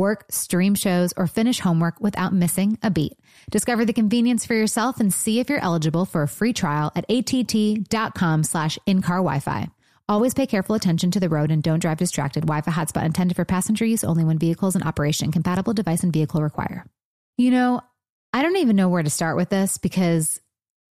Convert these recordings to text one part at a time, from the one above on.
Work, stream shows, or finish homework without missing a beat. Discover the convenience for yourself and see if you're eligible for a free trial at att.com slash in-car Wi-Fi. Always pay careful attention to the road and don't drive distracted. Wi-Fi hotspot intended for passenger use only when vehicles in operation. Compatible device and vehicle require. You know, I don't even know where to start with this because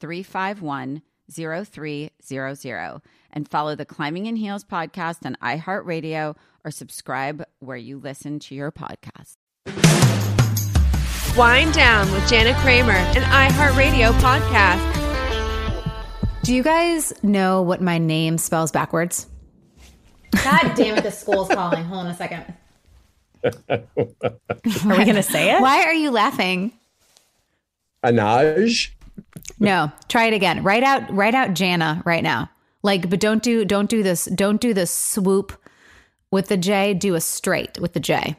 351 0300 and follow the Climbing in Heels podcast on iHeartRadio or subscribe where you listen to your podcast. Wind Down with Jana Kramer, an iHeartRadio podcast. Do you guys know what my name spells backwards? God damn it, the school's calling. Hold on a second. Are we going to say it? Why are you laughing? Anaj. No, try it again. Write out write out Jana right now. Like, but don't do don't do this don't do the swoop with the J. Do a straight with the J.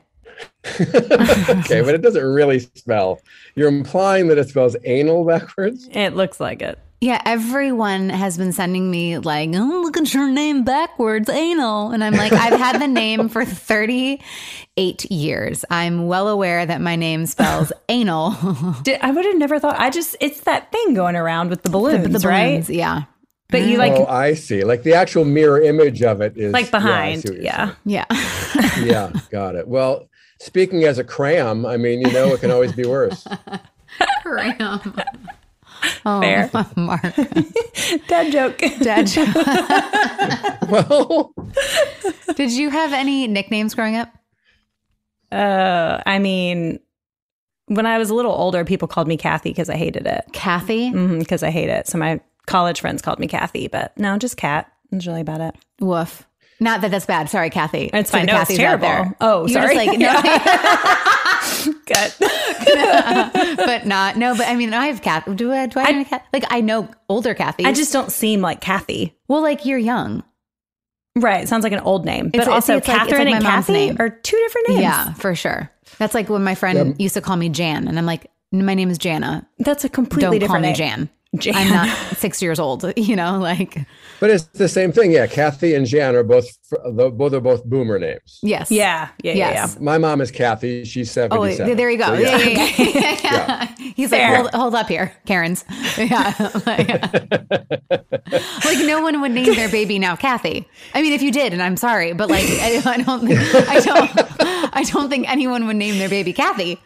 okay, but it doesn't really spell. You're implying that it spells anal backwards. It looks like it. Yeah, everyone has been sending me like, oh, look at your name backwards, anal. And I'm like, I've had the name for 38 years. I'm well aware that my name spells anal. Did, I would have never thought. I just, it's that thing going around with the balloons, the right? balloons, yeah. But you like, oh, I see. Like the actual mirror image of it is like behind. see Yeah. Yeah. yeah, got it. Well, speaking as a cram, I mean, you know, it can always be worse. Cram. Oh, Fair. Mark. Dad joke. Dad joke. well, Did you have any nicknames growing up? Uh, I mean, when I was a little older, people called me Kathy because I hated it. Kathy? Because I hate it. So my college friends called me Kathy, but no, just Kat. That's really about it. Woof. Not that that's bad. Sorry, Kathy. It's To fine. No, it's Kathys out terrible. there. Oh, You're sorry. just like, no, Good. but not. No, but I mean, I have Kathy. Do I, do I, have a Kathy? Like, I know older Kathy. I just don't seem like Kathy. well, like, you're young. Right. Sounds like an old name. But It's- it's- also, it's like- Catherine like and my mom's Kathy name. are two different names. Yeah, for sure. That's like when my friend Yeah. used to call me Jan, and I'm like, my name is Jana. That's a completely Don't call different me name. Jan. Jan. I'm not six years old, you know, like, But it's the same thing. Yeah, Kathy and Jan are both both are both boomer names. yes. Yeah, yeah, yeah, Yes. yeah. My mom is Kathy. She's Oh, 77. there you go. So, yeah, yeah, yeah. Yeah. He's Fair. like, hold, hold up here, Karens. Yeah. like, like, no one would name their baby now Kathy. I mean, if you did, and I'm sorry, but like, I, I don't think, I don't, I don't think anyone would name their baby Kathy.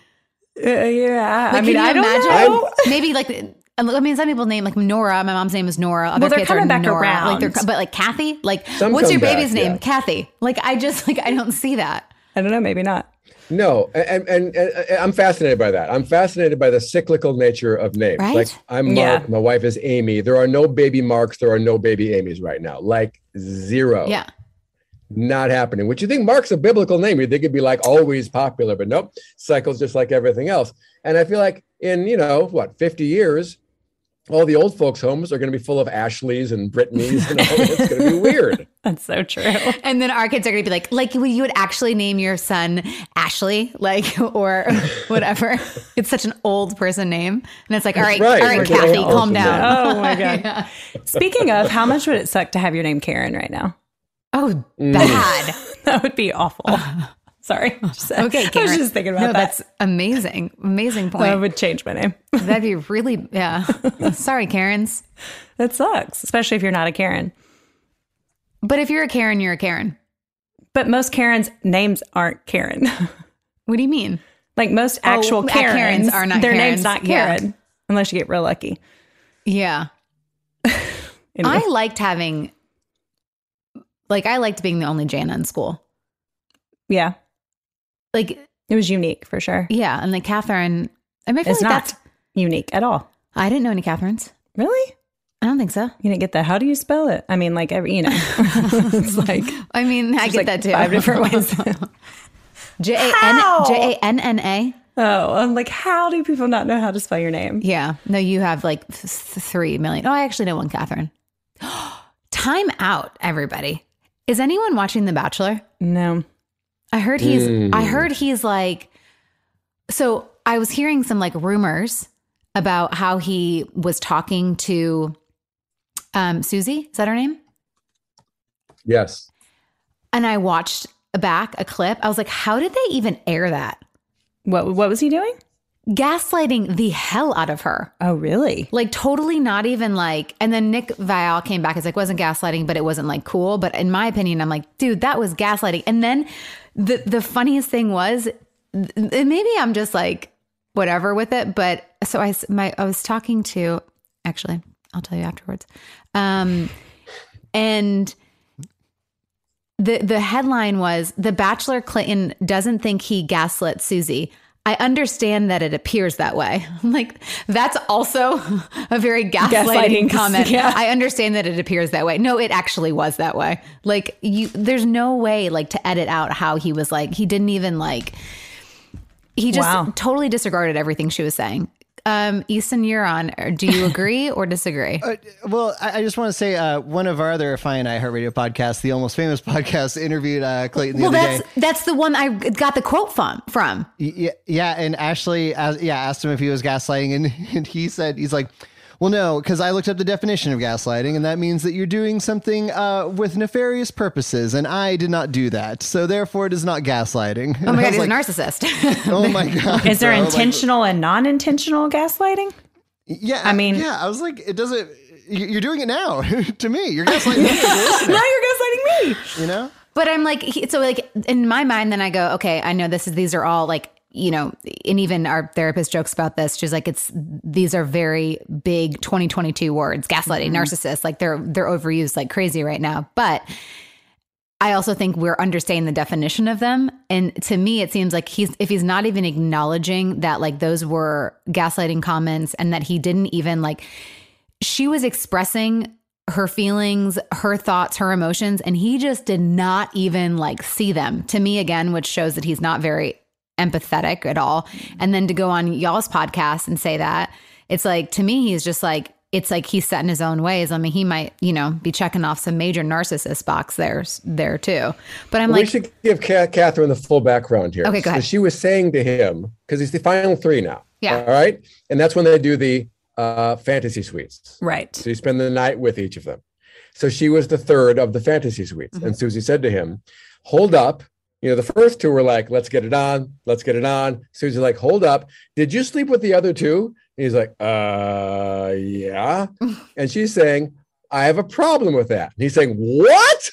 Uh, yeah. I Like, mean, you I don't imagine? know. Maybe like. I mean, some people name like Nora. My mom's name is Nora. Other Well, they're kids are coming back Nora. around. Like they're, but like Kathy, like Some what's your baby's back, name? yeah. Kathy. Like I just like I don't see that. I don't know. Maybe not. No, and, and, and I'm fascinated by that. I'm fascinated by the cyclical nature of names. Right? Like I'm Yeah. Mark, my wife is Amy. There are no baby Marks, there are no baby Amy's right now. Like zero. Yeah. Not happening. Which you think Mark's a biblical name. You think it'd be like always popular, but nope. Cycles just like everything else. And I feel like in, you know, what, 50 years, all the old folks' homes are going to be full of Ashleys and Brittany's and all that. It's going to be weird. That's so true. And then our kids are going to be like, like, well, you would actually name your son Ashley, like, or whatever. it's such an old person name. And it's like, all right, right. all right, It's like Kathy, old calm person down. Oh my god. Yeah. Speaking of, how much would it suck to have your name Karen right now? Oh, Mm. bad. That would be awful. Sorry. Just- Okay, I Karen. was just thinking about no, that. That's amazing. Amazing point. I would change my name. That'd be really, yeah. Sorry, Karens. That sucks, especially if you're not a Karen. But if you're a Karen, you're a Karen. But most Karens' names aren't Karen. What do you mean? like most actual uh, Karens, Karens are not their Karens. name's not Yeah. Karen, unless you get real lucky. Yeah. Anyway. I liked having, like, I liked being the only Jana in school. yeah, Like, it was unique for sure. yeah. And like Catherine, I mean, I feel It's like not that's, unique at all. I didn't know any Catherines. Really? I don't think so. You didn't get that? How do you spell it? I mean, like every you know, it's like I mean, I get like that too. five different ways. J A N? J A N N A. oh, I'm like, how do people not know how to spell your name? Yeah. No, you have like th- th- three million. Oh, I actually know one Catherine. Time out, everybody. Is anyone watching The Bachelor? No, I heard he's Mm. I heard he's like so I was hearing some like rumors about how he was talking to um Susie, is that her name? Yes. And I watched back a clip. I was like, how did they even air that? what what was he doing? Gaslighting the hell out of her. Oh, really? Like totally not even like and then Nick Viall came back. It's like wasn't gaslighting, but it wasn't like cool. But in my opinion, I'm like, dude, that was gaslighting. And then the the funniest thing was maybe I'm just like whatever with it. But so I my I was talking to actually, I'll tell you afterwards. Um and the the headline was The Bachelor Clayton doesn't think he gaslit Susie. I understand that it appears that way. I'm like, that's also a very gaslighting, Gaslighting, comment. yeah. I understand that it appears that way. No, it actually was that way. Like you there's no way like to edit out how he was like he didn't even like he just Wow. totally disregarded everything she was saying. Um, Easton, you're on. Do you agree or disagree? Uh, well, I, I just want to say uh, one of our other fine iHeartRadio podcasts, the Almost Famous podcast, interviewed uh, Clayton the well, other that's day. that's the one I got the quote from. From Yeah, yeah, and Ashley, as, yeah, asked him if he was gaslighting, and, and he said he's like, "Well, no, because I looked up the definition of gaslighting, and that means that you're doing something uh, with nefarious purposes, and I did not do that, so therefore it is not gaslighting." oh my god, he's a narcissist. oh my god! Is there bro, like- intentional and non-intentional gaslighting? yeah, I mean- yeah, I was like, it doesn't. you- You're doing it now to me. You're gaslighting me. as now you're gaslighting me. You know. But I'm like, so like in my mind, then I go, okay, I know this is these are all like, you know, and even our therapist jokes about this. She's like, it's these are very big 2022 words, gaslighting, mm-hmm. narcissist, like they're they're overused like crazy right now. But I also think we're understanding the definition of them. And to me, it seems like he's if he's not even acknowledging that like those were gaslighting comments and that he didn't even like she was expressing her feelings, her thoughts, her emotions, and he just did not even like see them to me again, which shows that he's not very empathetic at all. And then to go on y'all's podcast and say that, it's like to me, he's just like, it's like he's set in his own ways. I mean, he might, you know, be checking off some major narcissist box there, there too. But I'm we like, we should give Catherine the full background here. Okay, go So ahead. she was saying to him, because he's the final three now. Yeah. All right. And that's when they do the uh, fantasy suites. Right. So you spend the night with each of them. So she was the third of the fantasy suites. And Susie said to him, Hold up. You know, the first two were like, Let's get it on. Let's get it on. Susie's like, Hold up. Did you sleep with the other two? And he's like, Uh, yeah. and she's saying, I have a problem with that. And he's saying, What?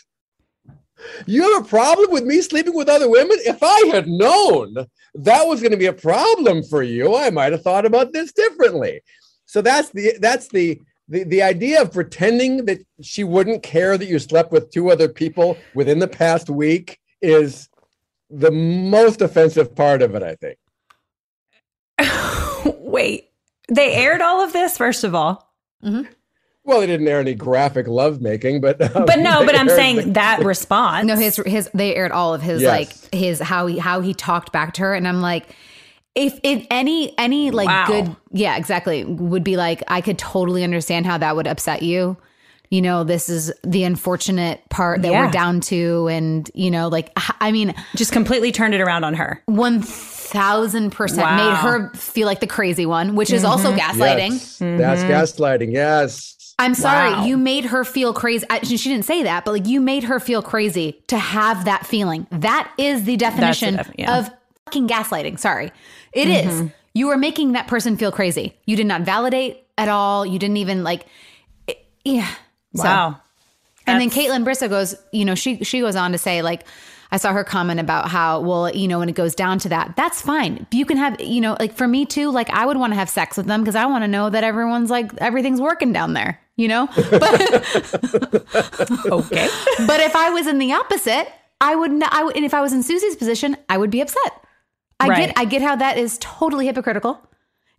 You have a problem with me sleeping with other women? If I had known that was going to be a problem for you, I might have thought about this differently. So that's the that's the the, the idea of pretending that she wouldn't care that you slept with two other people within the past week is the most offensive part of it, I think. Wait, they aired all of this first of all, Well, they didn't air any graphic lovemaking, but um, but no, but I'm saying the- that response. No, his his they aired all of his Yes. like his how he how he talked back to her, and I'm like, if it any any like Wow. good yeah exactly would be like I could totally understand how that would upset you. You know, this is the unfortunate part that Yeah. we're down to, and you know, like I mean, just completely turned it around on her. one thousand percent Wow. made her feel like the crazy one, which is also mm-hmm. gaslighting. Yes, That's mm-hmm. gaslighting. Yes. I'm sorry, Wow. you made her feel crazy. I, she she didn't say that, but like you made her feel crazy to have that feeling. That is the definition def- yeah. of fucking gaslighting. Sorry. it is. Mm-hmm. You are making that person feel crazy. You did not validate at all. You didn't even like, it- yeah. So- Wow. and then Kaitlyn Bristowe goes, you know, she she goes on to say like, I saw her comment about how well, you know, when it goes down to that, that's fine. You can have, you know, like for me too, like I would want to have sex with them because I want to know that everyone's like everything's working down there, you know. But Okay. but if I was in the opposite, I would not. I would, and if I was in Susie's position, I would be upset. I Right. get I get how that is totally hypocritical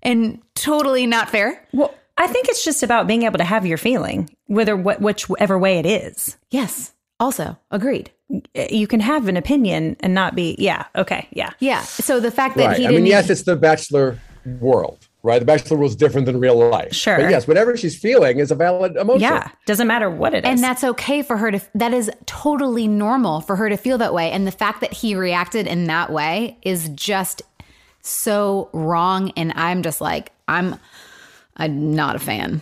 and totally not fair. well, I think it's just about being able to have your feeling, whether what whichever way it is. Yes. Also, agreed. You can have an opinion and not be. Yeah. Okay. Yeah. Yeah. So the fact that Right. he I didn't mean, yes, even- it's the bachelor world, right? The bachelor world is different than real life. Sure. But yes, whatever she's feeling is a valid emotion. Yeah. Doesn't matter what it is. and that's okay for her to that is totally normal for her to feel that way and the fact that he reacted in that way is just so wrong and i'm just like i'm i'm not a fan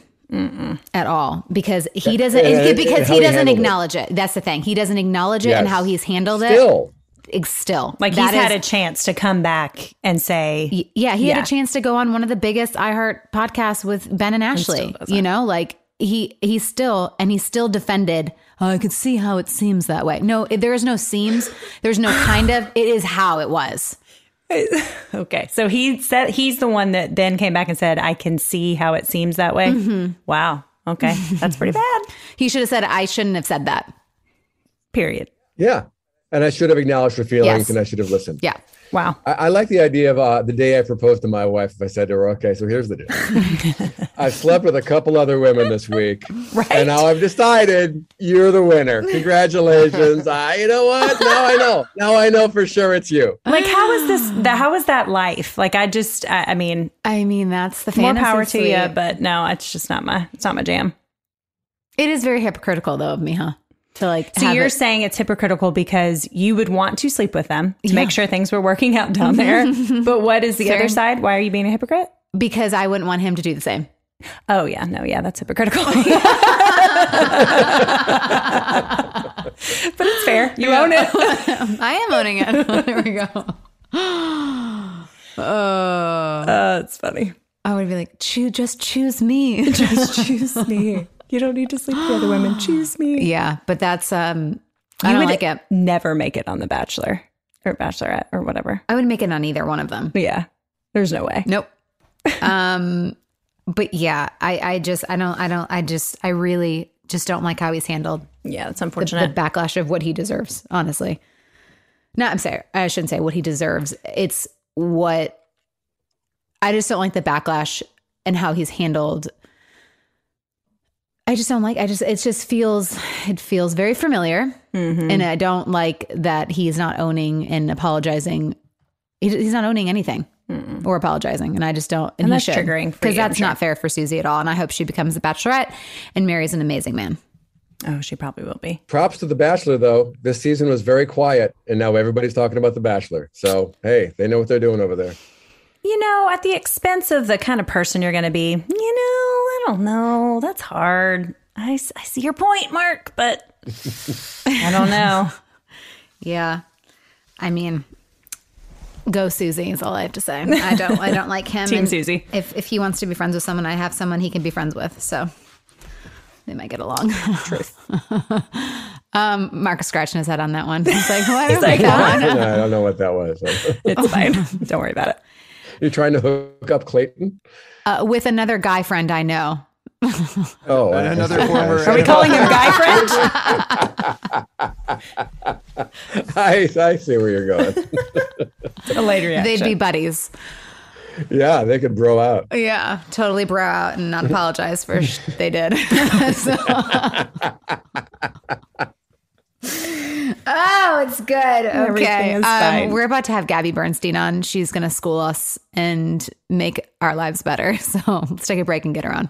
at all because he doesn't and- and because how he he doesn't it. acknowledge it. that's the thing he doesn't acknowledge it and how he's handled it Still. Ex- still like he's had a chance to come back and say, Yeah, he Yeah. had a chance to go on one of the biggest iHeart podcasts with Ben and Ashley. You know, like he he still and he still defended. Oh, I could see how it seems that way. No, it- there is no seems. There's no kind of. It is how it was. okay. So he said he's the one that then came back and said, I can see how it seems that way. Mm-hmm. Wow. Okay. That's pretty bad. He should have said, "I shouldn't have said that." Period. Yeah. And I should have acknowledged her feelings Yes. and I should have listened. Yeah, Wow. I, I like the idea of uh, the day I proposed to my wife. If I said to her, "Okay, so here's the deal. I've slept with a couple other women this week, Right. and now I've decided you're the winner. Congratulations! I, you know what? Now I know. Now I know for sure it's you. Like, how is this? The, how is that life? Like, I just, I, I mean, I mean that's the more power to you, but no, it's just not my, it's not my jam. It is very hypocritical though of me, huh? To like. So you're it- saying it's hypocritical because you would want to sleep with them to make sure things were working out down there. but what is the Fair. other side? Why are you being a hypocrite? because I wouldn't want him to do the same. Oh yeah, no, yeah, that's hypocritical. but it's fair. You own it. I am owning it. there we go. Oh. Uh, it's funny. I would be like, choose, just choose me. Just choose me. You don't need to sleep with other women. Choose me. yeah, but that's um, I You don't would like it. Never make it on The Bachelor or Bachelorette or whatever. I would make it on either one of them. Yeah, there's no way. Nope. um, but yeah, I, I just, I don't, I don't, I just, I really just don't like how he's handled Yeah, that's the, the backlash of what he deserves. Honestly, no, I'm sorry, I shouldn't say what he deserves. It's what I just don't like the backlash and how he's handled. I just don't like. I just it just feels it feels very familiar, Mm-hmm. and I don't like that he's not owning and apologizing. He, he's not owning anything or apologizing, and I just don't. And he that's should, triggering because that's sure. not fair for Susie at all. And I hope she becomes a bachelorette and marries an amazing man. oh, she probably will be. Props to The Bachelor, though. This season was very quiet, and now everybody's talking about The Bachelor. So, hey, they know what they're doing over there. You know, at the expense of the kind of person you're going to be. You know, I don't know. That's hard. I, I see your point, Mark, but I don't know. Yeah. I mean, go Susie is all I have to say. I don't I don't like him. Team and Susie. If if he wants to be friends with someone, I have someone he can be friends with. So they might get along. Truth. um, Mark is scratching his head on that one. He's like, what He's like, that what? one? I don't know what that was. It's fine. don't worry about it. You're trying to hook up Clayton? Uh, with another guy friend I know. Oh, And another former- Are we calling him guy friend? I, I see where you're going. A late reaction. They'd be buddies. Yeah, they could bro out. Yeah, totally bro out and not apologize for sh- they did. So- oh, it's good. Okay, um, we're about to have Gabby Bernstein on. She's going to school us and make our lives better. So let's take a break and get her on.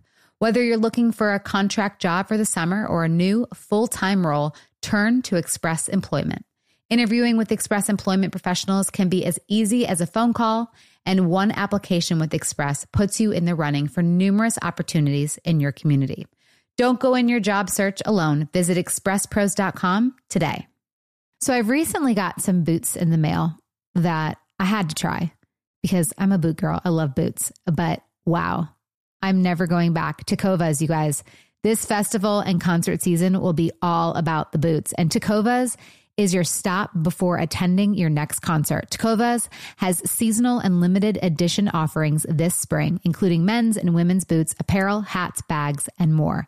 Whether you're looking for a contract job for the summer or a new full time role, turn to Express Employment. Interviewing with Express Employment professionals can be as easy as a phone call, and one application with Express puts you in the running for numerous opportunities in your community. Don't go in your job search alone. Visit expresspros.com today. So, I've recently got some boots in the mail that I had to try because I'm a boot girl. I love boots, but wow, I'm never going back. Tecovas, you guys. This festival and concert season will be all about the boots. And Tecovas is your stop before attending your next concert. Tecovas has seasonal and limited edition offerings this spring, including men's and women's boots, apparel, hats, bags, and more.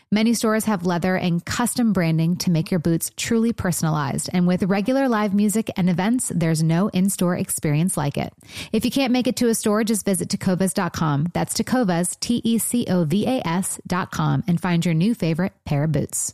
Many stores have leather and custom branding to make your boots truly personalized. And with regular live music and events, there's no in store experience like it. If you can't make it to a store, just visit tecovas.com. That's tecovas, T E C O V A S.com, and find your new favorite pair of boots.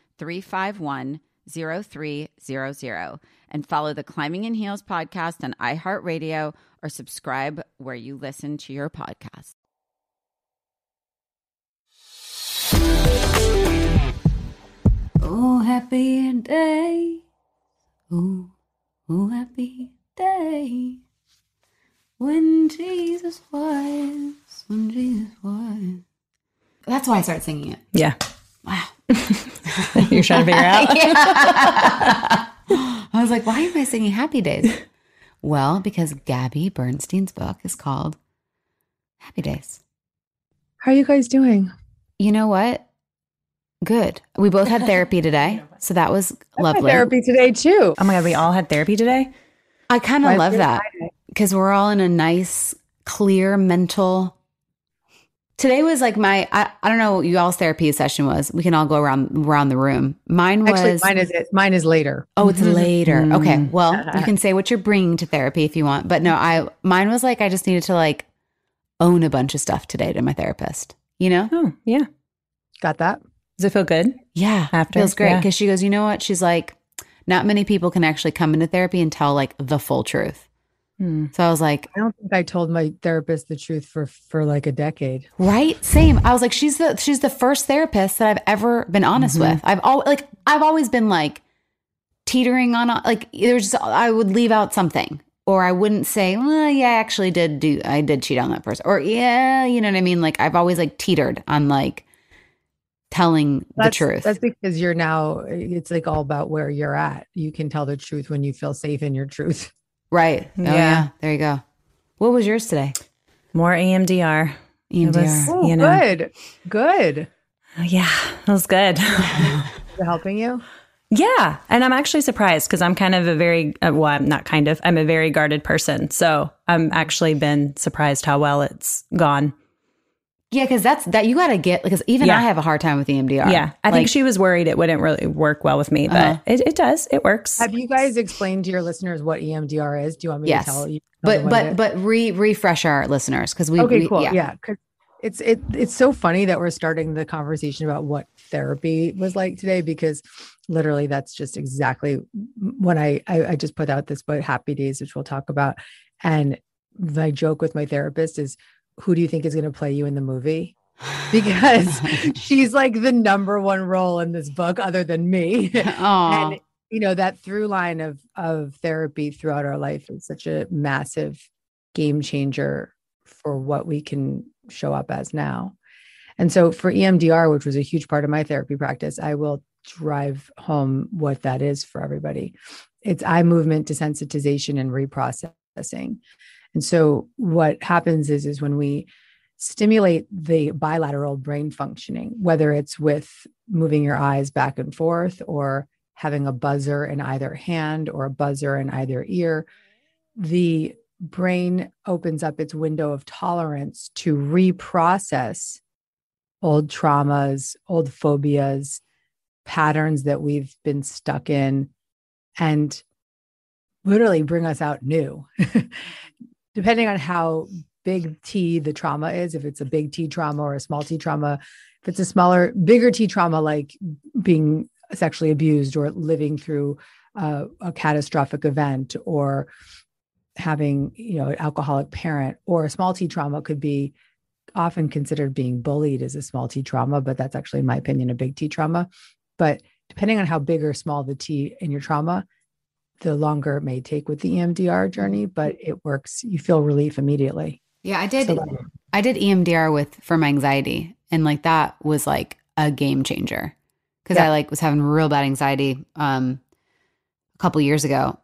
351 0300 and follow the Climbing in Heels podcast on iHeartRadio or subscribe where you listen to your podcast. Oh, happy day. Oh, oh, happy day. When Jesus was, when Jesus was. That's why I started singing it. Yeah. Wow. You're trying to figure out. I was like, why am I singing Happy Days? well, because Gabby Bernstein's book is called Happy Days. How are you guys doing? You know what? Good. We both had therapy today. So that was My lovely. therapy today too. Oh my God, we all had therapy today? I kind of love that because we're all in a nice, clear mental. Today was like my I, I don't know what you all's therapy session was. We can all go around around the room. Mine was Actually, mine is it. Mine is later. Oh, it's later. Mm. Okay. Well, you can say what you're bringing to therapy if you want. But no, I mine was like I just needed to like own a bunch of stuff today to my therapist. You know? Oh, yeah. Got that? Does it feel good? Yeah. After, feels great yeah. because she goes, you know what? She's like, not many people can actually come into therapy and tell like the full truth. Hmm. So I was like, I don't think I told my therapist the truth for for like a decade. Right? Same. I was like, she's the she's the first therapist that I've ever been honest Mm-hmm. with. I've always like I've always been like teetering on like there's just I would leave out something. Or I wouldn't say, well, yeah, I actually did do I did cheat on that person. Or yeah, you know what I mean? Like I've always like teetered on like telling That's, the truth. That's because you're now. It's like all about where you're at. You can tell the truth when you feel safe in your truth. Right. Oh Yeah. yeah. There you go. What was yours today? More E EMDR. Was- EMDR. Oh, You know. good, good. Oh, yeah, it was good. Is it helping you? yeah. And I'm actually surprised because I'm kind of a very, uh, well, I'm not kind of, I'm a very guarded person. So I'm actually been surprised how well it's gone. Yeah, because that's that you gotta get because even Yeah. I have a hard time with EMDR. Yeah. I Like, think she was worried it wouldn't really work well with me, but Uh-huh. it, it does. It works. Have you guys explained to your listeners what EMDR is? Do you want me Yes. to tell you? tell but it but but re refresh our listeners because we okay, we- cool. yeah. Yeah, 'cause it's it it's so funny that we're starting the conversation about what therapy was like today because literally that's just exactly when I I, I just put out this book Happy Days, which we'll talk about, and my joke with my therapist is, who do you think is going to play you in the movie? Because she's like the number one role in this book, other than me. And you know that through line of of therapy throughout our life is such a massive game changer for what we can show up as now and so for emdr which was a huge part of my therapy practice i will drive home what that is for everybody it's eye movement desensitization and reprocessing and so what happens is is when we stimulate the bilateral brain functioning whether it's with moving your eyes back and forth or having a buzzer in either hand or a buzzer in either ear, the brain opens up its window of tolerance to reprocess old traumas, old phobias, patterns that we've been stuck in, and literally bring us out new. Depending on how big T the trauma is, if it's a big T trauma or a small T trauma, if it's a smaller, bigger T trauma, like being sexually abused or living through uh, a catastrophic event or having you know an alcoholic parent or a small t trauma could be often considered being bullied as a small t trauma but that's actually in my opinion a big t trauma. But depending on how big or small the t in your trauma the longer it may take with the emdr journey but it works you feel relief immediately Yeah, I did. So that- I did EMDR with for my anxiety, and like that was like a game changer because I like was having real bad anxiety um a couple years ago.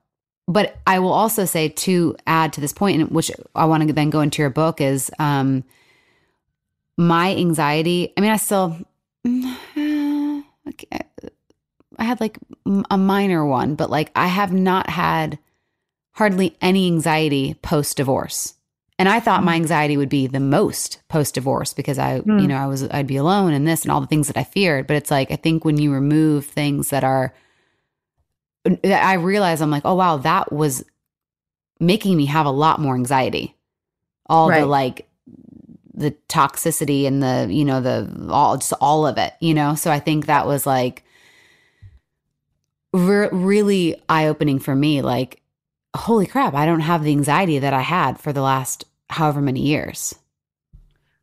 But I will also say to add to this point, and which I want to then go into your book is um my anxiety. I mean, I still okay, had like a minor one, but like I have not had hardly any anxiety post divorce And I thought my anxiety would be the most post divorce because I, Mm. you know, I was, I'd be alone and this and all the things that I feared. But it's like, I think when you remove things that are, I realize I'm like, oh, wow, that was making me have a lot more anxiety. All the like, the toxicity and the, you know, the all, just all of it, you know? So I think that was like re- really eye opening for me. Like, holy crap, I don't have the anxiety that I had for the last however many years.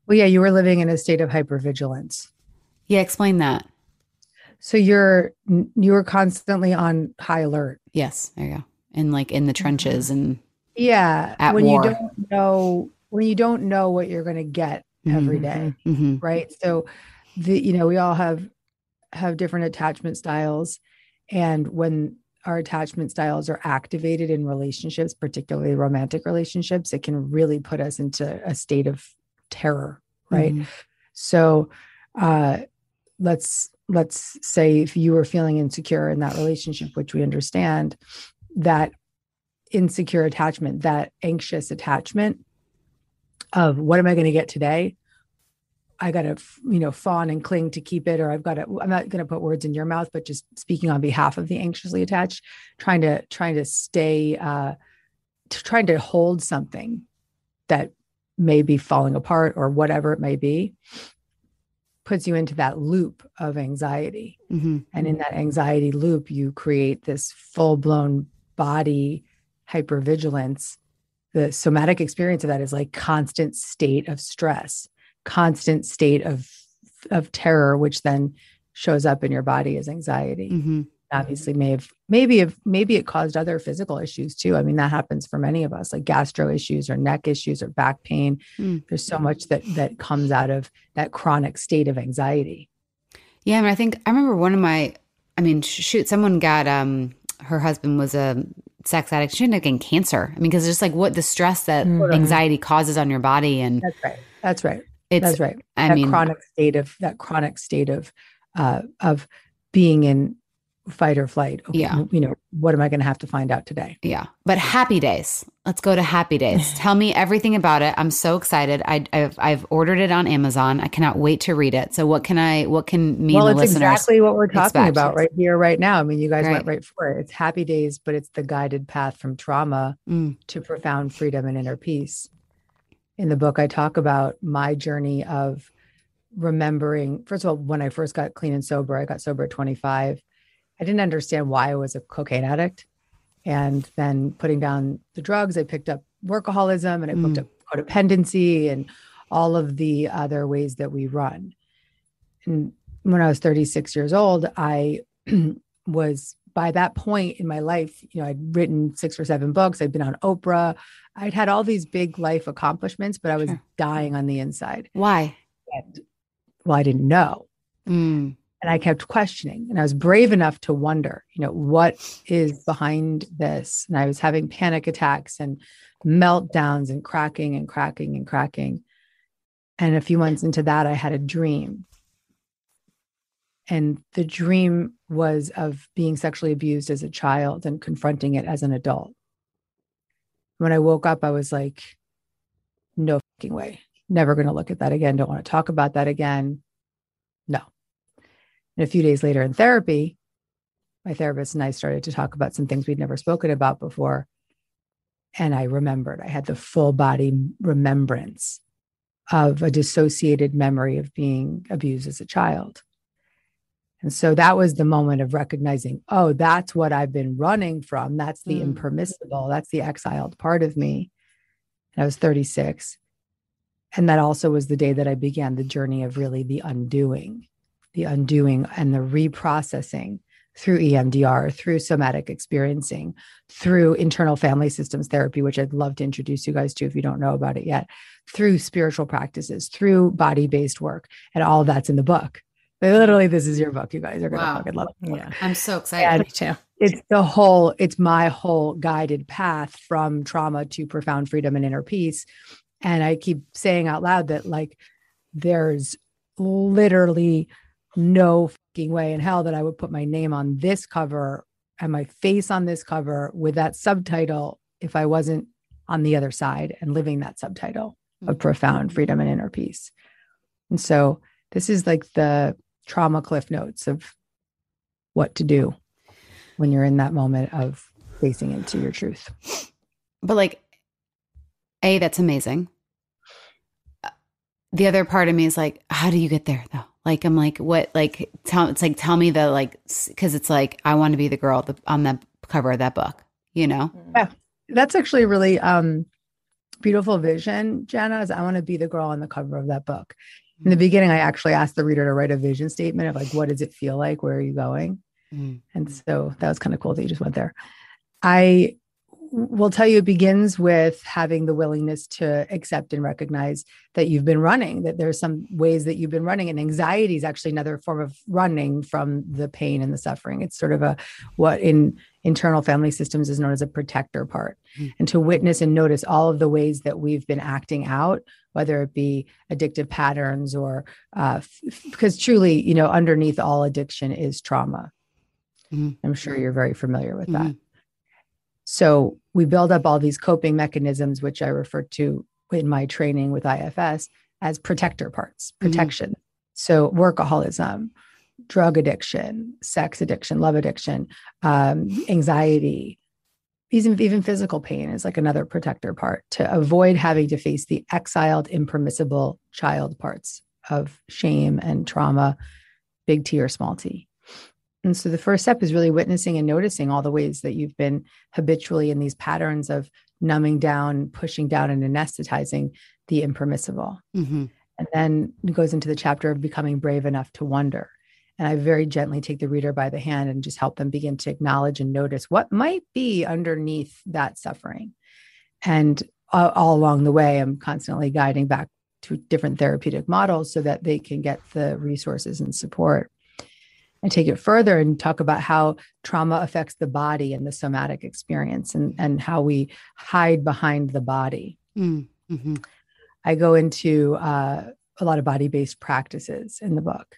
Well, yeah, you were living in a state of hypervigilance. Yeah, explain that. So you're you were constantly on high alert. Yes, there you go. And like in the trenches and Yeah, At when war. you don't know when you don't know what you're going to get every Mhm. day, Mhm. right? So the you know we all have have different attachment styles, and when our attachment styles are activated in relationships, particularly romantic relationships, it can really put us into a state of terror, right? Mhm. So uh let's let's say if you were feeling insecure in that relationship, which we understand, that insecure attachment, that anxious attachment of what am I going to get today? I got to, you know, fawn and cling to keep it, or I've got to, I'm not going to put words in your mouth, but just speaking on behalf of the anxiously attached, trying to, trying to stay, uh, to trying to hold something that may be falling apart or whatever it may be, puts you into that loop of anxiety. Mhm. And in that anxiety loop, you create this full blown body hypervigilance. The somatic experience of that is like constant state of stress, constant state of of terror, which then shows up in your body as anxiety. Mhm. Obviously, may have maybe if maybe it caused other physical issues too. I mean, that happens for many of us, like gastro issues or neck issues or back pain. Mm. There's so much that that comes out of that chronic state of anxiety. Yeah, I mean, I think I remember one of my. I mean, shoot, someone got um, her husband was a sex addict. She ended up getting cancer. I mean, because it's just like what the stress that Mhm. anxiety causes on your body, and That's right. That's right. It's. That's right. I that mean, chronic state of that chronic state of uh, of being in fight or flight. Okay, Yeah. You know, what am I going to have to find out today? Yeah, but Happy Days. Let's go to Happy Days. Tell me everything about it. I'm so excited. I, I've I've ordered it on Amazon. I cannot wait to read it. So what can I? What can me well, it's exactly what we're talking expect? about right here, right now. I mean, you guys went Right. right for it. It's happy days, but it's the guided path from trauma Mm, to profound freedom and inner peace. In the book, I talk about my journey of remembering. First of all, when I first got clean and sober, I got sober at 25. I didn't understand why I was a cocaine addict. And then putting down the drugs, I picked up workaholism and I picked Mm. up codependency and all of the other ways that we run. And when I was 36 years old, I was by that point in my life, you know, I'd written six or seven books, I'd been on Oprah, I'd had all these big life accomplishments, but I was Sure. dying on the inside. why? And, well, I didn't know. Mm, And I kept questioning, and I was brave enough to wonder, you know, what is behind this? And I was having panic attacks and meltdowns and cracking and cracking and cracking. And a few months into that, I had a dream. And the dream was of being sexually abused as a child and confronting it as an adult. When I woke up, I was like, no fucking way. Never going to look at that again. Don't want to talk about that again. No. And a few days later in therapy, my therapist and I started to talk about some things we'd never spoken about before. And I remembered, I had the full body remembrance of a dissociated memory of being abused as a child. And so that was the moment of recognizing, oh, that's what I've been running from. That's the Mm. impermissible. That's the exiled part of me. And I was 36. And that also was the day that I began the journey of really the undoing, the undoing and the reprocessing through EMDR, through somatic experiencing, through internal family systems therapy, which I'd love to introduce you guys to if you don't know about it yet, through spiritual practices, through body based work. And all of that's in the book. Literally, this is your book. You guys are going to Wow. fucking love it. Yeah. I'm so excited. Too. it's the whole it's my whole guided path from trauma to profound freedom and inner peace and i keep saying out loud that like there's literally no fucking way in hell that i would put my name on this cover and my face on this cover with that subtitle if i wasn't on the other side and living that subtitle of mm-hmm. profound freedom and inner peace. And so this is like the trauma cliff notes of what to do when you're in that moment of facing into your truth. But like, A, that's amazing. Uh, The other part of me is like, how do you get there though? Like, I'm like, what, like, tell, it's like, tell me the, like, cause it's like, I want to be the girl that, on the cover of that book, you know? Yeah. That's actually a really um beautiful vision, Jenna, is I want to be the girl on the cover of that book. In the beginning, I actually asked the reader to write a vision statement of like, what does it feel like? Where are you going? Mm. And so that was kind of cool that you just went there. I will tell you it begins with having the willingness to accept and recognize that you've been running, that there's some ways that you've been running. And anxiety is actually another form of running from the pain and the suffering. It's sort of a what in internal family systems is known as a protector part. Mm. And to witness and notice all of the ways that we've been acting out, whether it be addictive patterns or uh, f- because truly, you know, underneath all addiction is trauma. Mhm. I'm sure you're very familiar with that. So we build up all these coping mechanisms, which I refer to in my training with IFS as protector parts, Mhm. protection. So workaholism, drug addiction, sex addiction, love addiction, um, anxiety, even, even physical pain is like another protector part to avoid having to face the exiled, impermissible child parts of shame and trauma, big T or small t. And so the first step is really witnessing and noticing all the ways that you've been habitually in these patterns of numbing down, pushing down, and anesthetizing the impermissible. Mm-hmm. And then it goes into the chapter of becoming brave enough to wonder. And I very gently take the reader by the hand and just help them begin to acknowledge and notice what might be underneath that suffering. And all, all along the way, I'm constantly guiding back to different therapeutic models so that they can get the resources and support. And take it further and talk about how trauma affects the body and the somatic experience and, and how we hide behind the body. Mm-hmm. I go into uh, a lot of body based practices in the book.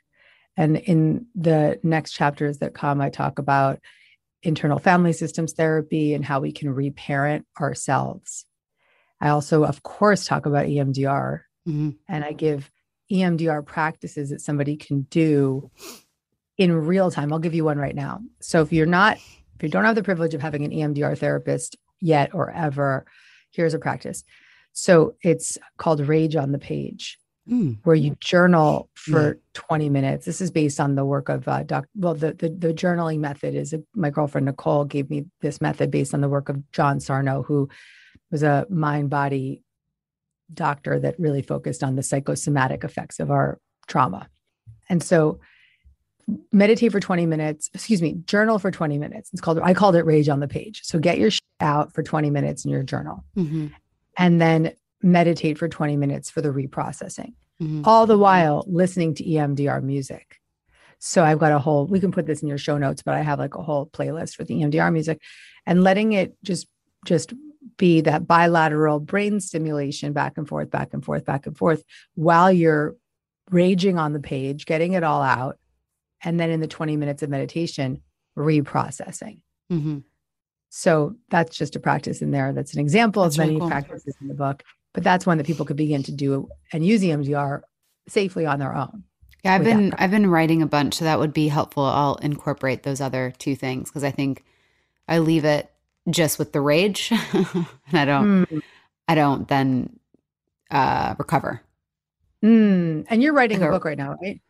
And in the next chapters that come, I talk about internal family systems therapy and how we can reparent ourselves. I also, of course, talk about EMDR Mm-hmm. and I give EMDR practices that somebody can do in real time. I'll give you one right now. So if you're not, if you don't have the privilege of having an EMDR therapist yet or ever, here's a practice. So it's called Rage on the Page, Mm. where you journal for 20 minutes. This is based on the work of uh, Doc. Well, the, the the journaling method is my girlfriend Nicole gave me this method based on the work of John Sarno, who was a mind body doctor that really focused on the psychosomatic effects of our trauma. And so meditate for 20 minutes, excuse me, journal for 20 minutes. It's called, I called it rage on the page. So get your shit out for 20 minutes in your journal Mm-hmm. and then meditate for 20 minutes for the reprocessing, Mm-hmm. all the while listening to EMDR music. So I've got a whole, we can put this in your show notes, but I have like a whole playlist with EMDR music and letting it just, just be that bilateral brain stimulation back and forth, back and forth, back and forth while you're raging on the page, getting it all out. And then in the 20 minutes of meditation, reprocessing. Mm-hmm. So that's just a practice in there. That's an example That's of many really cool. practices in the book, but that's one that people could begin to do and use EMDR safely on their own. Yeah, I've been. I've been writing a bunch, so that would be helpful. I'll incorporate those other two things because I think I leave it just with the rage, and I don't Mm. I don't then uh, recover. Mm. And you're writing a- book right now, right?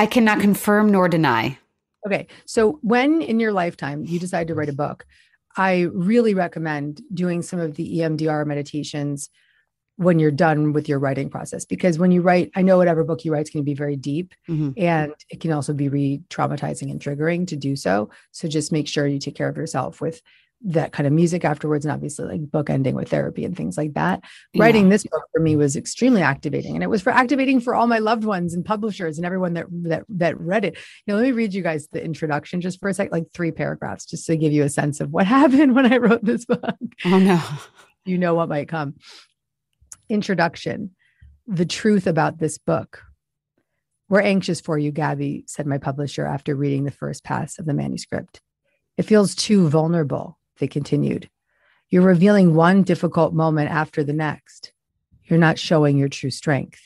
I cannot confirm nor deny. Okay. So when in your lifetime you decide to write a book, I really recommend doing some of the EMDR meditations when you're done with your writing process. Because when you write, I know whatever book you write is going to be very deep Mhm. and it can also be re traumatizing and triggering to do so. So just make sure you take care of yourself with that kind of music afterwards and obviously like book ending with therapy and things like that. Writing this book for me was extremely activating and it was for activating for all my loved ones and publishers and everyone that that that read it. You know, let me read you guys the introduction just for a sec, like three paragraphs, just to give you a sense of what happened when I wrote this book Oh no. you know what might come. Introduction The truth about this book. We're anxious for you, Gabby, said my publisher after reading the first pass of the manuscript. It feels too vulnerable, they continued. You're revealing one difficult moment after the next. You're not showing your true strength.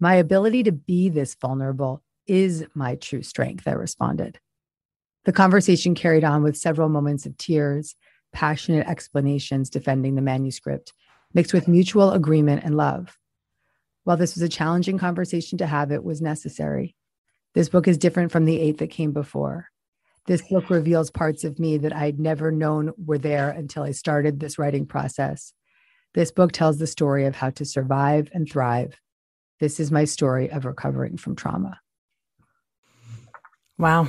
My ability to be this vulnerable is my true strength, I responded. The conversation carried on with several moments of tears, passionate explanations defending the manuscript, mixed with mutual agreement and love. While this was a challenging conversation to have, it was necessary. This book is different from the eight that came before. This book reveals parts of me that I'd never known were there until I started this writing process. This book tells the story of how to survive and thrive. This is my story of recovering from trauma. Wow.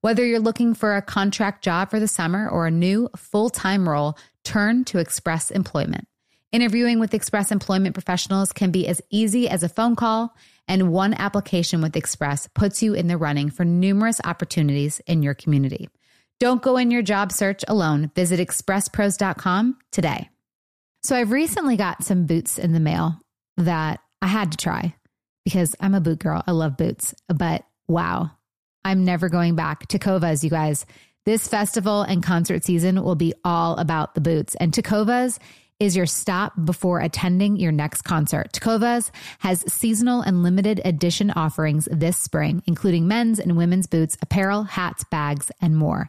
Whether you're looking for a contract job for the summer or a new full time role, turn to Express Employment. Interviewing with Express Employment professionals can be as easy as a phone call, and one application with Express puts you in the running for numerous opportunities in your community. Don't go in your job search alone. Visit expresspros.com today. So, I've recently got some boots in the mail that I had to try because I'm a boot girl. I love boots, but wow, I'm never going back. Tecovas, you guys. This festival and concert season will be all about the boots. And Tecovas is your stop before attending your next concert. Tecovas has seasonal and limited edition offerings this spring, including men's and women's boots, apparel, hats, bags, and more.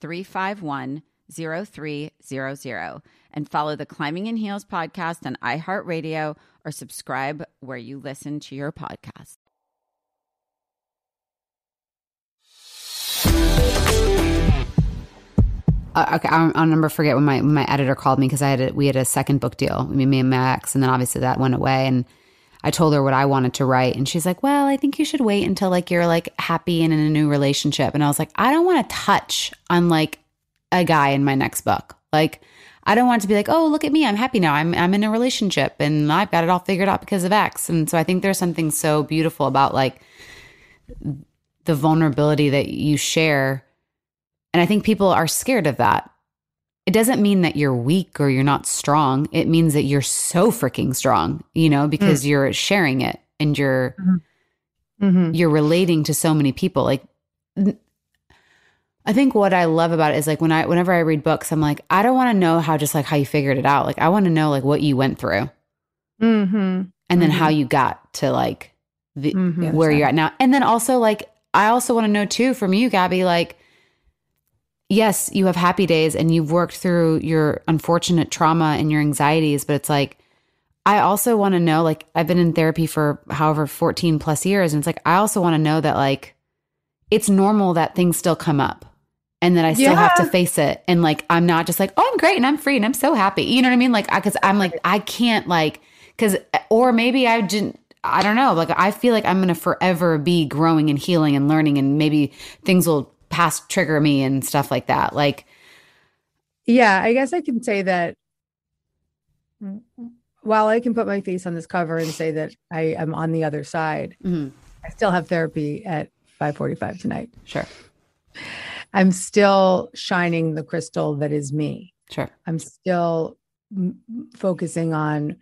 351 0300 and follow the Climbing in Heels podcast on iHeartRadio or subscribe where you listen to your podcast. uh, okay, I'll, I'll never forget when my my editor called me because I had a, we had a second book deal. Me and Max, and then obviously that went away. And I told her what I wanted to write, and she's like, "Well, I think you should wait until like you're like happy and in a new relationship." And I was like, "I don't want to touch on like a guy in my next book. Like, I don't want to be like, oh, look at me, I'm happy now. I'm I'm in a relationship and I've got it all figured out because of X." And so I think there's something so beautiful about like the vulnerability that you share. And I think people are scared of that. It doesn't mean that you're weak or you're not strong. It means that you're so freaking strong, you know, because mm. you're sharing it and you're mm-hmm. Mm-hmm. you're relating to so many people. Like I think what I love about it is like when I whenever I read books, I'm like, I don't want to know how just like how you figured it out. Like I want to know like what you went through. Mm-hmm. And then how mm-hmm. you got to like the, Mm-hmm. where you're at now. And then also like I also want to know too from you, Gabby, like, yes, you have happy days and you've worked through your unfortunate trauma and your anxieties, but it's like, I also want to know, like, I've been in therapy for however 14 plus years. And it's like, I also want to know that, like, it's normal that things still come up and that I still Yeah. have to face it. And like, I'm not just like, oh, I'm great and I'm free and I'm so happy. You know what I mean? Like, I, because I'm like, I can't, like, because, or maybe I didn't, I don't know. Like, I feel like I'm going to forever be growing and healing and learning, and maybe things will past trigger me and stuff like that. Like, Yeah, I guess I can say that while I can put my face on this cover and say that I am on the other side, mhm, I still have therapy at 5:45 tonight. sure, I'm still shining the crystal that is me. sure. I'm still m- focusing on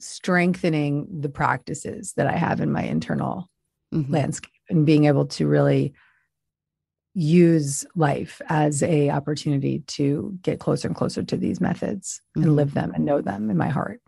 strengthening the practices that I have in my internal Mhm. landscape and being able to really use life as a opportunity to get closer and closer to these methods Mhm. and live them and know them in my heart.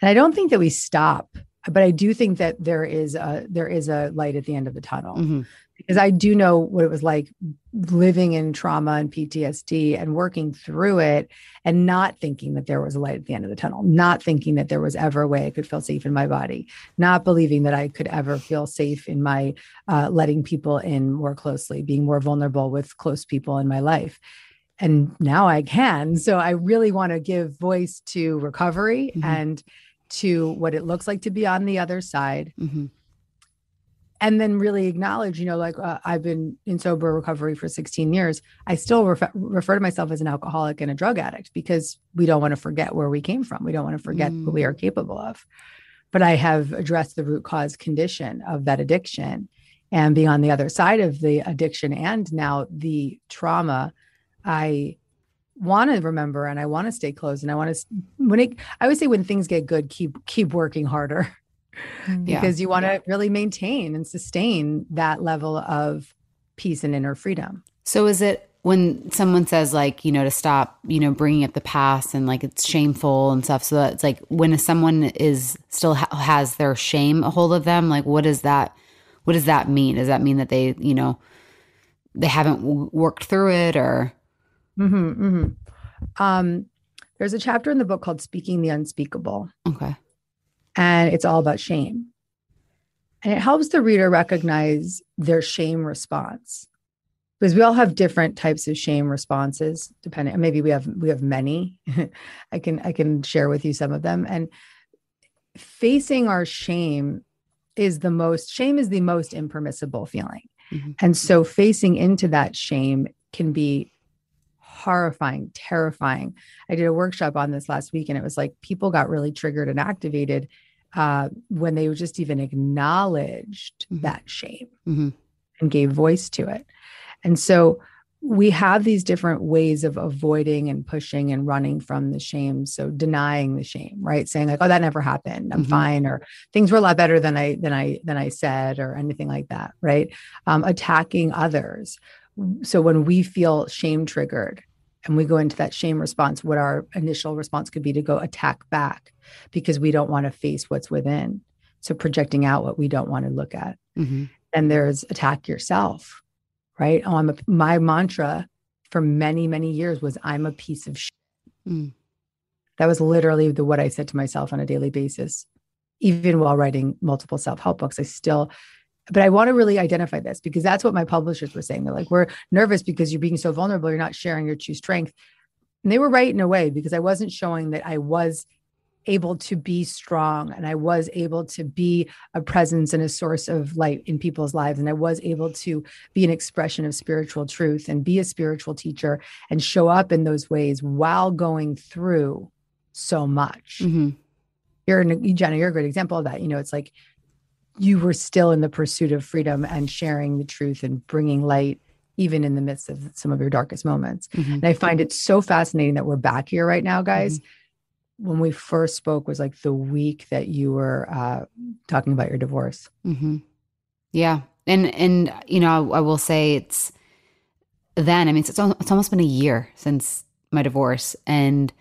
And I don't think that we stop, but I do think that there is a there is a light at the end of the tunnel Mhm. Because I do know what it was like living in trauma and PTSD and working through it and not thinking that there was a light at the end of the tunnel, not thinking that there was ever a way I could feel safe in my body, not believing that I could ever feel safe in my uh, letting people in more closely, being more vulnerable with close people in my life. And now I can. So I really want to give voice to recovery Mhm. and to what it looks like to be on the other side Mhm. And then really acknowledge, you know, like uh, I've been in sober recovery for 16 years. I still refer, refer to myself as an alcoholic and a drug addict because we don't want to forget where we came from. We don't want to forget what we are capable of. But I have addressed the root cause condition of that addiction and being on the other side of the addiction and now the trauma. I want to remember and I want to stay close and I want to when it I always say when things get good keep keep working harder Yeah. because you want to really maintain and sustain that level of peace and inner freedom. So is it when someone says like, you know, to stop, you know, bringing up the past and like it's shameful and stuff. So it's like when someone is still ha- has their shame a hold of them, like what does that, what does that mean? Does that mean that they, you know, they haven't w- worked through it or? hmm hmm Um, there's a chapter in the book called Speaking the Unspeakable, Okay. And it's all about shame. And it helps the reader recognize their shame response. Because we all have different types of shame responses, depending. On maybe we have we have many. I can I can share with you some of them. And facing our shame is the most shame is the most impermissible feeling. Mhm. And so facing into that shame can be horrifying, terrifying. I did a workshop on this last week and it was like people got really triggered and activated uh, when they just even acknowledged Mhm. that shame Mhm. and gave voice to it. And so we have these different ways of avoiding and pushing and running from the shame. So denying the shame, right? Saying like, "Oh, that never happened. I'm Mhm. fine," or "Things were a lot better than I than I than I said," or anything like that, right? Um, attacking others. So when we feel shame triggered and we go into that shame response, what our initial response could be to go attack back because we don't want to face what's within. So projecting out what we don't want to look at Mhm. then there's attack yourself right oh i'm a, my mantra for many many years was i'm a piece of shit. Mm. that was literally the what i said to myself on a daily basis even while writing multiple self-help books i still but I want to really identify this because that's what my publishers were saying. They're like, we're nervous because you're being so vulnerable. You're not sharing your true strength. And they were right in a way because I wasn't showing that I was able to be strong and I was able to be a presence and a source of light in people's lives. And I was able to be an expression of spiritual truth and be a spiritual teacher and show up in those ways while going through so much. Mm-hmm. You're, an, Jenna, you're a great example of that. You know, it's like you were still in the pursuit of freedom and sharing the truth and bringing light even in the midst of some of your darkest moments. Mm-hmm. And I find it so fascinating that we're back here right now, guys. Mm-hmm. When we first spoke was like the week that you were uh, talking about your divorce. Mm-hmm. Yeah, and and you know I, I, will say it's then. I mean, it's it's almost been a year since my divorce, and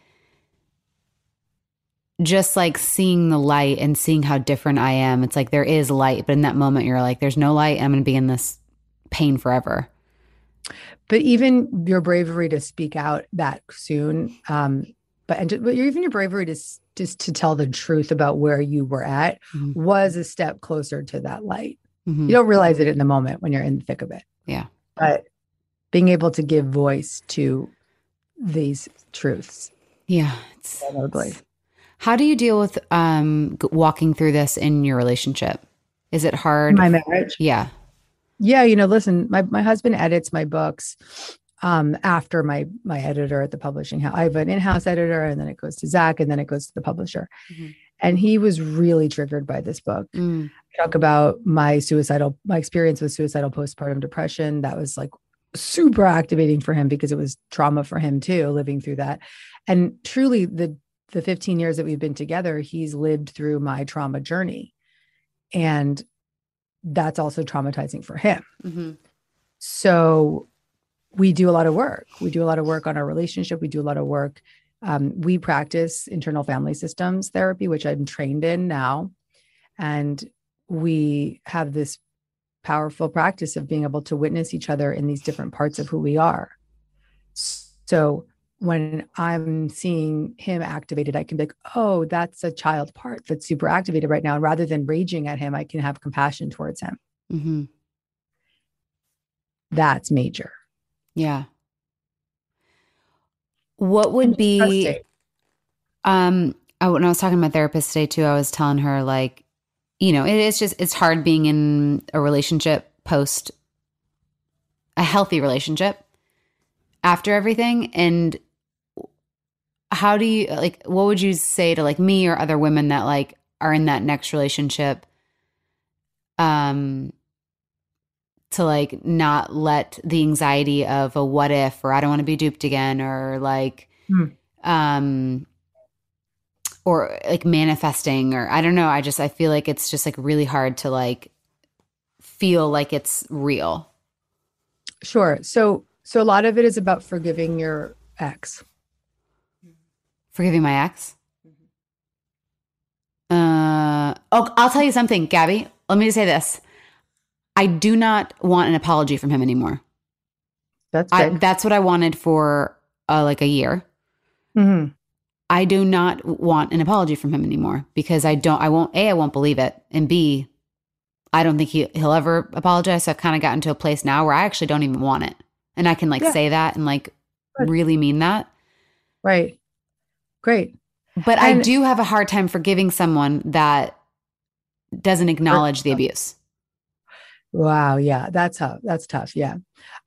just like seeing the light and seeing how different I am. It's like there is light, but in that moment, you're like, "There's no light. I'm going to be in this pain forever." But even your bravery to speak out that soon, um, but and but even your bravery to just to tell the truth about where you were at Mhm. was a step closer to that light. Mhm. You don't realize it in the moment when you're in the thick of it. Yeah. But being able to give voice to these truths, Yeah, it's, it's- How do you deal with um walking through this in your relationship? Is it hard? my marriage. yeah. Yeah, you know, listen, my my husband edits my books um after my my editor at the publishing house. I have an in-house editor and then it goes to Zach and then it goes to the publisher. Mhm. And he was really triggered by this book. Mm. talk about my suicidal my experience with suicidal postpartum depression that was like super activating for him because it was trauma for him too living through that and truly the the 15 years that we've been together he's lived through my trauma journey and that's also traumatizing for him hmm so we do a lot of work. We do a lot of work on our relationship. We do a lot of work. Um, we practice internal family systems therapy, which I'm trained in now. And we have this powerful practice of being able to witness each other in these different parts of who we are. So when I'm seeing him activated, I can be like, oh, that's a child part that's super activated right now. And rather than raging at him, I can have compassion towards him. hmm That's major. Yeah. What would be um I, when I was talking to my therapist today too, I was telling her like, you know, it is just it's hard being in a relationship post a healthy relationship after everything and how do you like what would you say to like me or other women that like are in that next relationship um to like not let the anxiety of a what if or I don't want to be duped again or like Hmm. um or like manifesting or I don't know I just I feel like it's just like really hard to like feel like it's real. Sure. So so a lot of it is about forgiving your ex. Forgiving my ex. Uh oh I'll tell you something Gabby let me just say this I do not want an apology from him anymore. That's I, that's what I wanted for uh, like a year. hmm I do not want an apology from him anymore because I don't, I won't, A, I won't believe it. And B, I don't think he, he'll ever apologize. So I've kind of gotten to a place now where I actually don't even want it. And I can like Yeah. say that and like Good. really mean that. Right. Great. But I do have a hard time forgiving someone that doesn't acknowledge the abuse. Wow. Yeah. That's tough. That's tough. Yeah.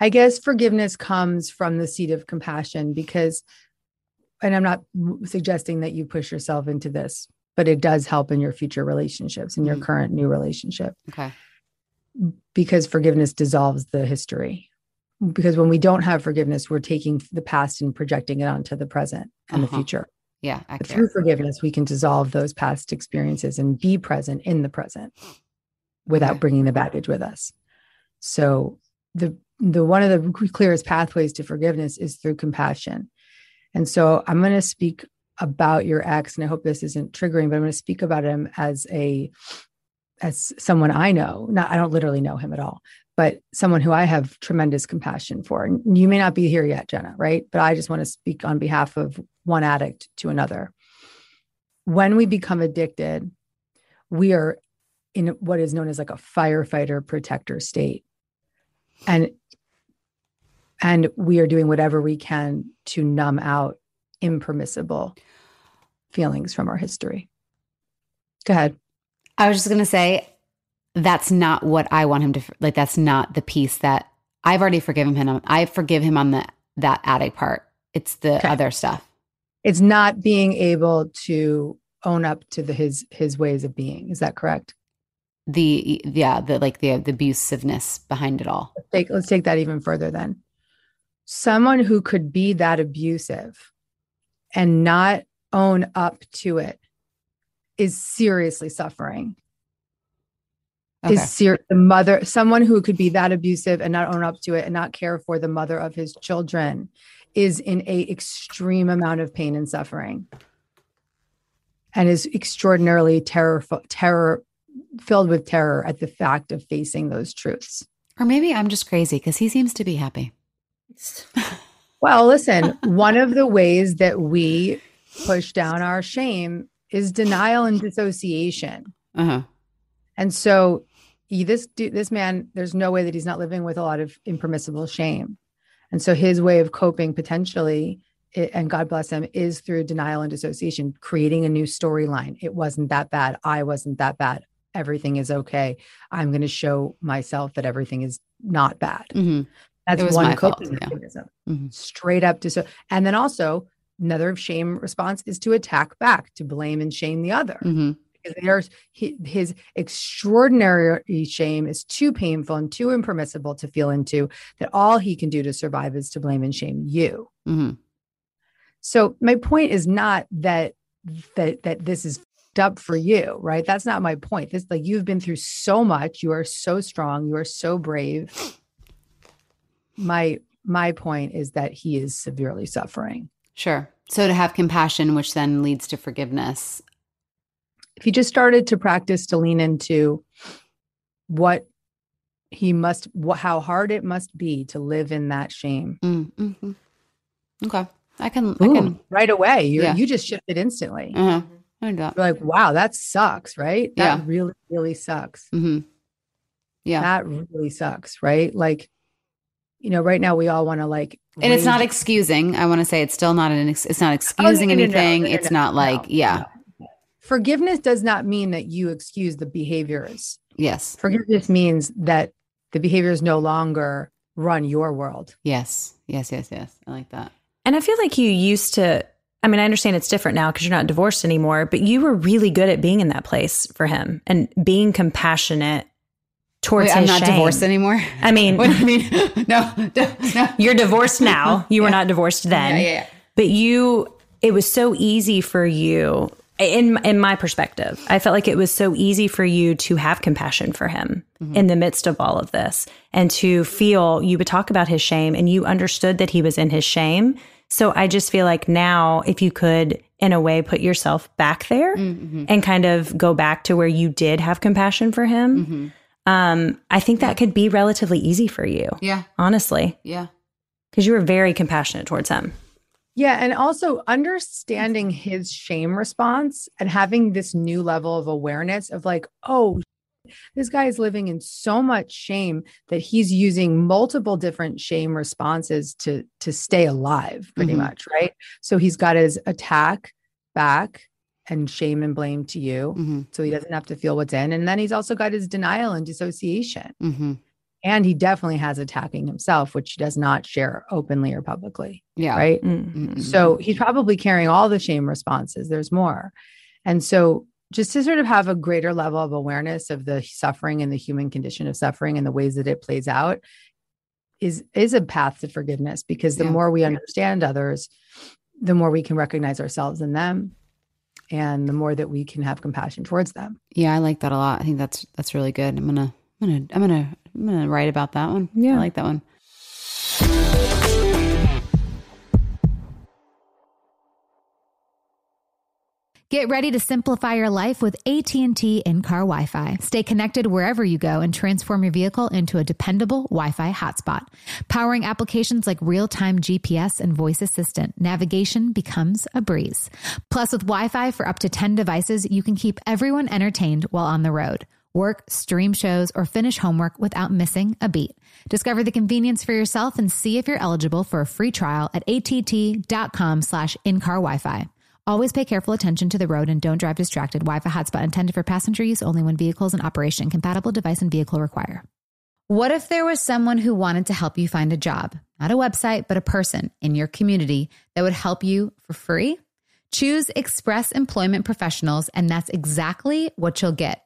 I guess forgiveness comes from the seat of compassion because, and I'm not suggesting that you push yourself into this, but it does help in your future relationships, in your Mhm. current new relationship. Okay. because forgiveness dissolves the history. Because when we don't have forgiveness, we're taking the past and projecting it onto the present and Uh-huh. the future. Yeah. Accurate. through forgiveness, we can dissolve those past experiences and be present in the present without Okay. bringing the baggage with us. So the the one of the clearest pathways to forgiveness is through compassion. And so I'm going to speak about your ex, and I hope this isn't triggering, but I'm going to speak about him as a as someone I know. Not I don't literally know him at all, but someone who I have tremendous compassion for. And you may not be here yet, Jenna, right? But I just want to speak on behalf of one addict to another. When we become addicted, we are in what is known as like a firefighter protector state. And and we are doing whatever we can to numb out impermissible feelings from our history. Go ahead. I was just going to say that's not what I want him to like that's not the piece that I've already forgiven him. I forgive him on the that addict part. It's the Okay. other stuff. It's not being able to own up to the his his ways of being. Is that correct? The yeah, the like the the abusiveness behind it all. Let's take let's take that even further then. Someone who could be that abusive and not own up to it is seriously suffering. Okay. Is ser- the mother someone who could be that abusive and not own up to it and not care for the mother of his children is in a extreme amount of pain and suffering and is extraordinarily terror terror filled with terror at the fact of facing those truths. Or maybe I'm just crazy because he seems to be happy. Well, listen, one of the ways that we push down our shame is denial and dissociation. Uh huh. And so he, this this man, there's no way that he's not living with a lot of impermissible shame. And so his way of coping potentially, and God bless him, is through denial and dissociation, creating a new storyline. It wasn't that bad. I wasn't that bad. Everything is okay. I'm going to show myself that everything is not bad. hmm That's one my fault, coping yeah. mechanism. Mhm. Straight up to so, and then also another shame response is to attack back, to blame and shame the other. hmm Because there's his extraordinary shame is too painful and too impermissible to feel into that all he can do to survive is to blame and shame you. hmm So my point is not that that that this is up for you, right? That's not my point. This like you've been through so much. You are so strong. You are so brave. My my point is that he is severely suffering. Sure. So to have compassion, which then leads to forgiveness. If he just started to practice to lean into what he must what how hard it must be to live in that shame. Mm-hmm. Okay. I can, I can, right away. You Yeah. you just shifted instantly. uh-huh. I do that. You're like, wow, that sucks, right? That Yeah. really, really sucks. hmm Yeah. That really sucks, right? Like, you know, right now we all want to like, and it's not excusing. I want to say it's still not an, ex- it's not excusing Oh, no, anything. no, no, it's no, not like, yeah. No. Forgiveness does not mean that you excuse the behaviors. Yes. Forgiveness means that the behaviors no longer run your world. Yes. Yes. Yes. Yes. I like that. And I feel like you used to, I mean, I understand it's different now because you're not divorced anymore, but you were really good at being in that place for him and being compassionate towards Wait, I'm not shame. divorced anymore. I mean, what do you mean? no, no, no. you're divorced now. You were not divorced then. Yeah, yeah, yeah. But you, it was so easy for you. In in my perspective, I felt like it was so easy for you to have compassion for him Mm-hmm. in the midst of all of this, and to feel you would talk about his shame, and you understood that he was in his shame. So I just feel like now, if you could, in a way, put yourself back there Mm-hmm. and kind of go back to where you did have compassion for him, Mm-hmm. um, I think that could be relatively easy for you, Yeah. honestly, Yeah. because you were very compassionate towards him. Yeah. And also understanding his shame response and having this new level of awareness of like, oh, this guy is living in so much shame that he's using multiple different shame responses to to stay alive pretty Mhm. much right so he's got his attack back and shame and blame to you hmm so he doesn't have to feel what's in and then he's also got his denial and dissociation hmm and he definitely has attacking himself which he does not share openly or publicly Yeah. right Mm. Mhm. so he's probably carrying all the shame responses. There's more. And so just to sort of have a greater level of awareness of the suffering and the human condition of suffering and the ways that it plays out is is a path to forgiveness because the Yeah. more we understand others, the more we can recognize ourselves in them and the more that we can have compassion towards them. Yeah, I like that a lot. I think that's that's really good. I'm gonna I'm gonna I'm gonna I'm gonna write about that one. Yeah. I like that one. Get ready to simplify your life with AT&T in-car Wi-Fi. Stay connected wherever you go and transform your vehicle into a dependable Wi-Fi hotspot. Powering applications like real-time GPS and voice assistant, navigation becomes a breeze. Plus with Wi-Fi for up to 10 devices, you can keep everyone entertained while on the road. Work, stream shows, or finish homework without missing a beat. Discover the convenience for yourself and see if you're eligible for a free trial at att.com slash in-car Wi-Fi. Always pay careful attention to the road and don't drive distracted. Wi-Fi hotspot intended for passenger use only when vehicles in operation. Compatible device and vehicle require. What if there was someone who wanted to help you find a job? Not a website, but a person in your community that would help you for free? Choose Express Employment Professionals, and that's exactly what you'll get.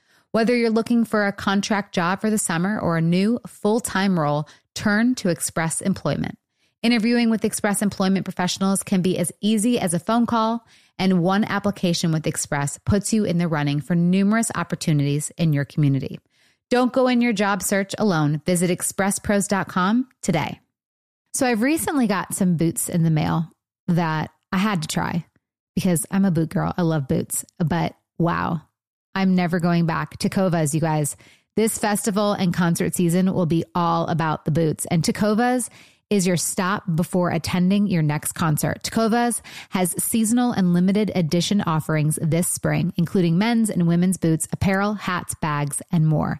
Whether you're looking for a contract job for the summer or a new full time role, turn to Express Employment. Interviewing with Express Employment professionals can be as easy as a phone call, and one application with Express puts you in the running for numerous opportunities in your community. Don't go in your job search alone. Visit expresspros.com today. So I've recently got some boots in the mail that I had to try because I'm a boot girl. I love boots, but wow, I'm never going back. Tecovas, you guys. This festival and concert season will be all about the boots. And Tecovas is your stop before attending your next concert. Tecovas has seasonal and limited edition offerings this spring, including men's and women's boots, apparel, hats, bags, and more.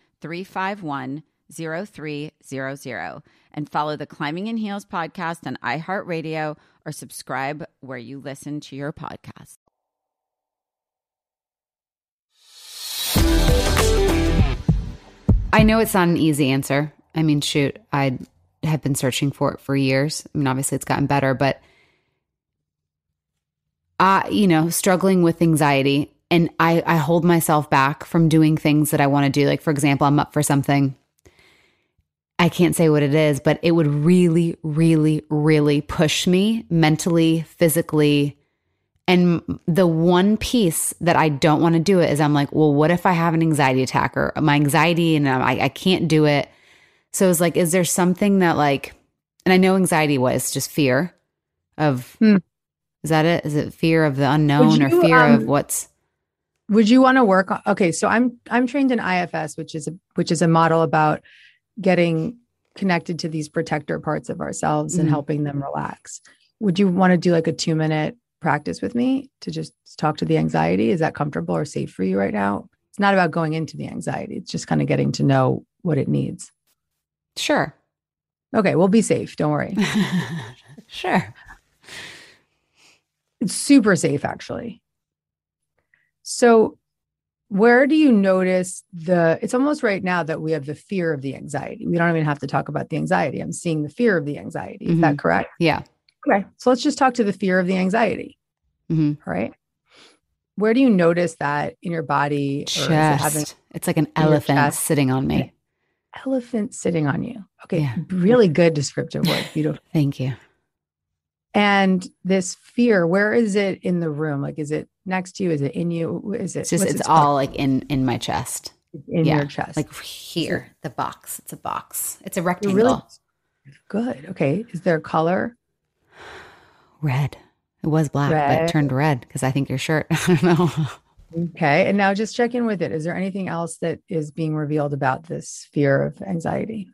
351 0300 and follow the Climbing in Heels podcast on iHeartRadio or subscribe where you listen to your podcast. I know it's not an easy answer. I mean, shoot, I have been searching for it for years. I mean, obviously it's gotten better, but I, you know, struggling with anxiety and I, I hold myself back from doing things that I want to do. Like, for example, I'm up for something. I can't say what it is, but it would really, really, really push me mentally, physically. And the one piece that I don't want to do it is I'm like, well, what if I have an anxiety attack or my anxiety and I, I can't do it? So it's like, is there something that like, and I know anxiety was just fear of, Hmm. is that it? Is it fear of the unknown or you, fear of um, what's, Would you want to work on okay, so I'm I'm trained in IFS, which is a which is a model about getting connected to these protector parts of ourselves and Mhm. helping them relax. Would you want to do like a 2 minute practice with me to just talk to the anxiety? Is that comfortable or safe for you right now? It's not about going into the anxiety. It's just kind of getting to know what it needs. sure. Okay, we'll be safe. Don't worry. Sure. It's super safe, actually. So, where do you notice the? It's almost right now that we have the fear of the anxiety. We don't even have to talk about the anxiety. I'm seeing the fear of the anxiety. Is that Mhm. correct? Yeah. Okay. So, let's just talk to the fear of the anxiety. hmm All right. Where do you notice that in your body? or it Chest. It's like an elephant sitting on me. elephant sitting on you? Okay. Yeah. Really good descriptive word. Beautiful. Thank you. And this fear, where is it in the room? Like, is it next to you? Is it in you? Is it? It's just it's its all like in in my chest. in yeah, your chest. Like here, the box. It's a box. It's a rectangle. really good. Okay. Is there a color? Red. It was black, but Red. it turned red because I think your shirt. I don't know. Okay. And now just check in with it. Is there anything else that is being revealed about this fear of anxiety?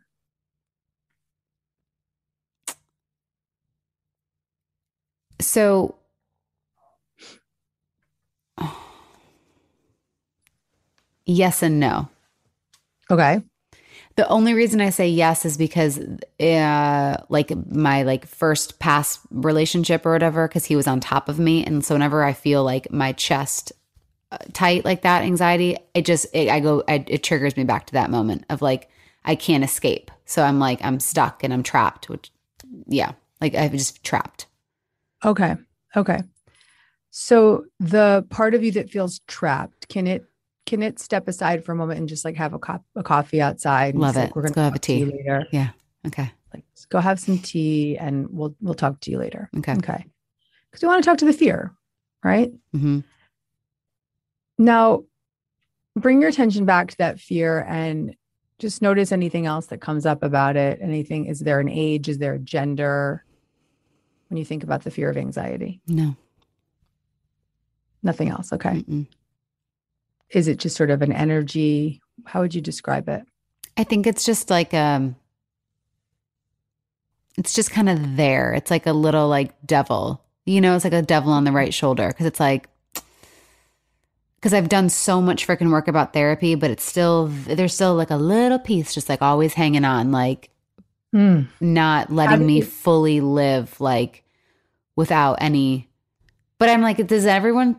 So yes and no. Okay. The only reason I say yes is because uh like my like first past relationship or whatever cuz he was on top of me and so whenever I feel like my chest uh, tight like that anxiety it just it, I go I, it triggers me back to that moment of like I can't escape. So I'm like I'm stuck and I'm trapped which yeah, like I'm just trapped. Okay. Okay. So the part of you that feels trapped, can it can it step aside for a moment and just like have a cup a coffee outside? Love just, like, it. We're gonna go have a talk to you tea. later. Yeah. Okay. Like go have some tea and we'll we'll talk to you later. Okay. Okay. Because we want to talk to the fear, right? Mhm. Now, bring your attention back to that fear and just notice anything else that comes up about it. Anything, is there an age? Is there a gender? When you think about the fear of anxiety, No. nothing else. Okay. Mm-mm. Is it just sort of an energy? How would you describe it? I think it's just like um it's just kind of there. It's like a little like devil. You know, it's like a devil on the right shoulder because it's like because I've done so much freaking work about therapy, but it's still there's still like a little piece just like always hanging on, like Hmm. not letting me you- fully live like without any but I'm like, does everyone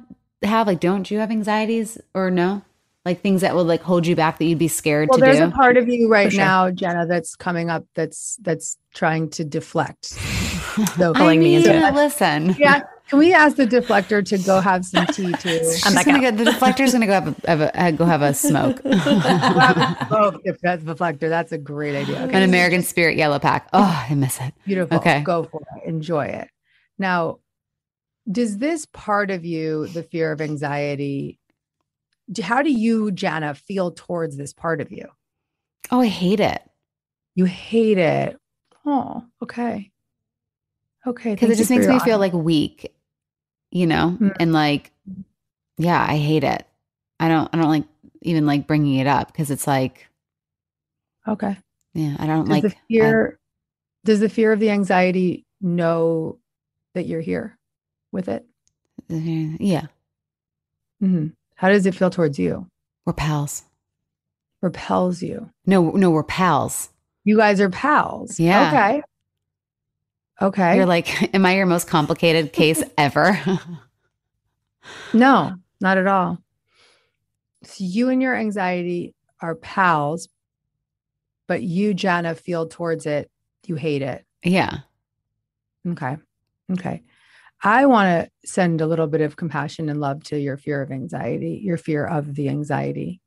have like don't you have anxieties or no? Like things that would like hold you back that you'd be scared Well, to there's do? a part of you right sure. now, Jenna, that's coming up. That's that's trying to deflect. So, I Pulling me into mean, it. Listen, yeah. Can we ask the deflector to go have some tea too? I'm back gonna out. go, the deflector's gonna go have a, have a, go have a smoke. oh, if that's deflector, that's a great idea. Okay, An American Spirit yellow pack. Oh, I miss it. beautiful. Okay. go for it. Enjoy it. Now, does this part of you, the fear of anxiety, how do you, Jana, feel towards this part of you? Oh, I hate it You hate it. Oh, okay. Okay. because it just makes me feel like weak, you know, Mm. and like, yeah, I hate it. I don't, I don't like even like bringing it up because it's like, Okay. yeah, I don't Does like the fear, does the fear of the anxiety know that you're here with it? I- yeah, hmm How does it feel towards you? we're pals. Repels you. No, no, we're pals. You guys are pals. Yeah. Okay. Okay. You're like, am I your most complicated case ever? no, not at all. So you and your anxiety are pals, but you, Jana, feel towards it. You hate it. yeah. Okay. Okay. I want to send a little bit of compassion and love to your fear of anxiety, your fear of the anxiety,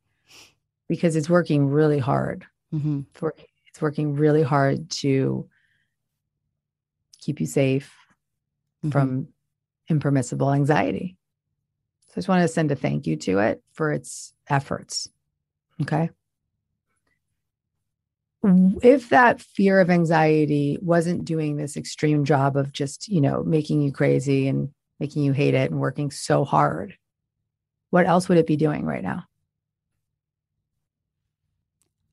because it's working really hard. hmm It's working, it's working really hard to keep you safe Mm-hmm. from impermissible anxiety. So I just want to send a thank you to it for its efforts. Okay. If that fear of anxiety wasn't doing this extreme job of just, you know, making you crazy and making you hate it and working so hard, what else would it be doing right now?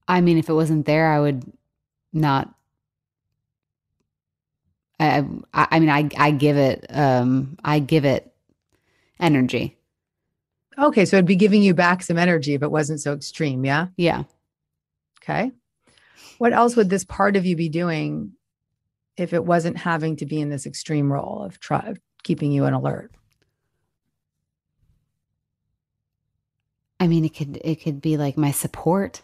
I mean, if it wasn't there, I would not. I, I I mean, I I give it um I give it energy. Okay. So it'd be giving you back some energy if it wasn't so extreme. Yeah. Yeah. Okay. What else would this part of you be doing if it wasn't having to be in this extreme role of try, keeping you on alert? I mean, it could it could be like my support.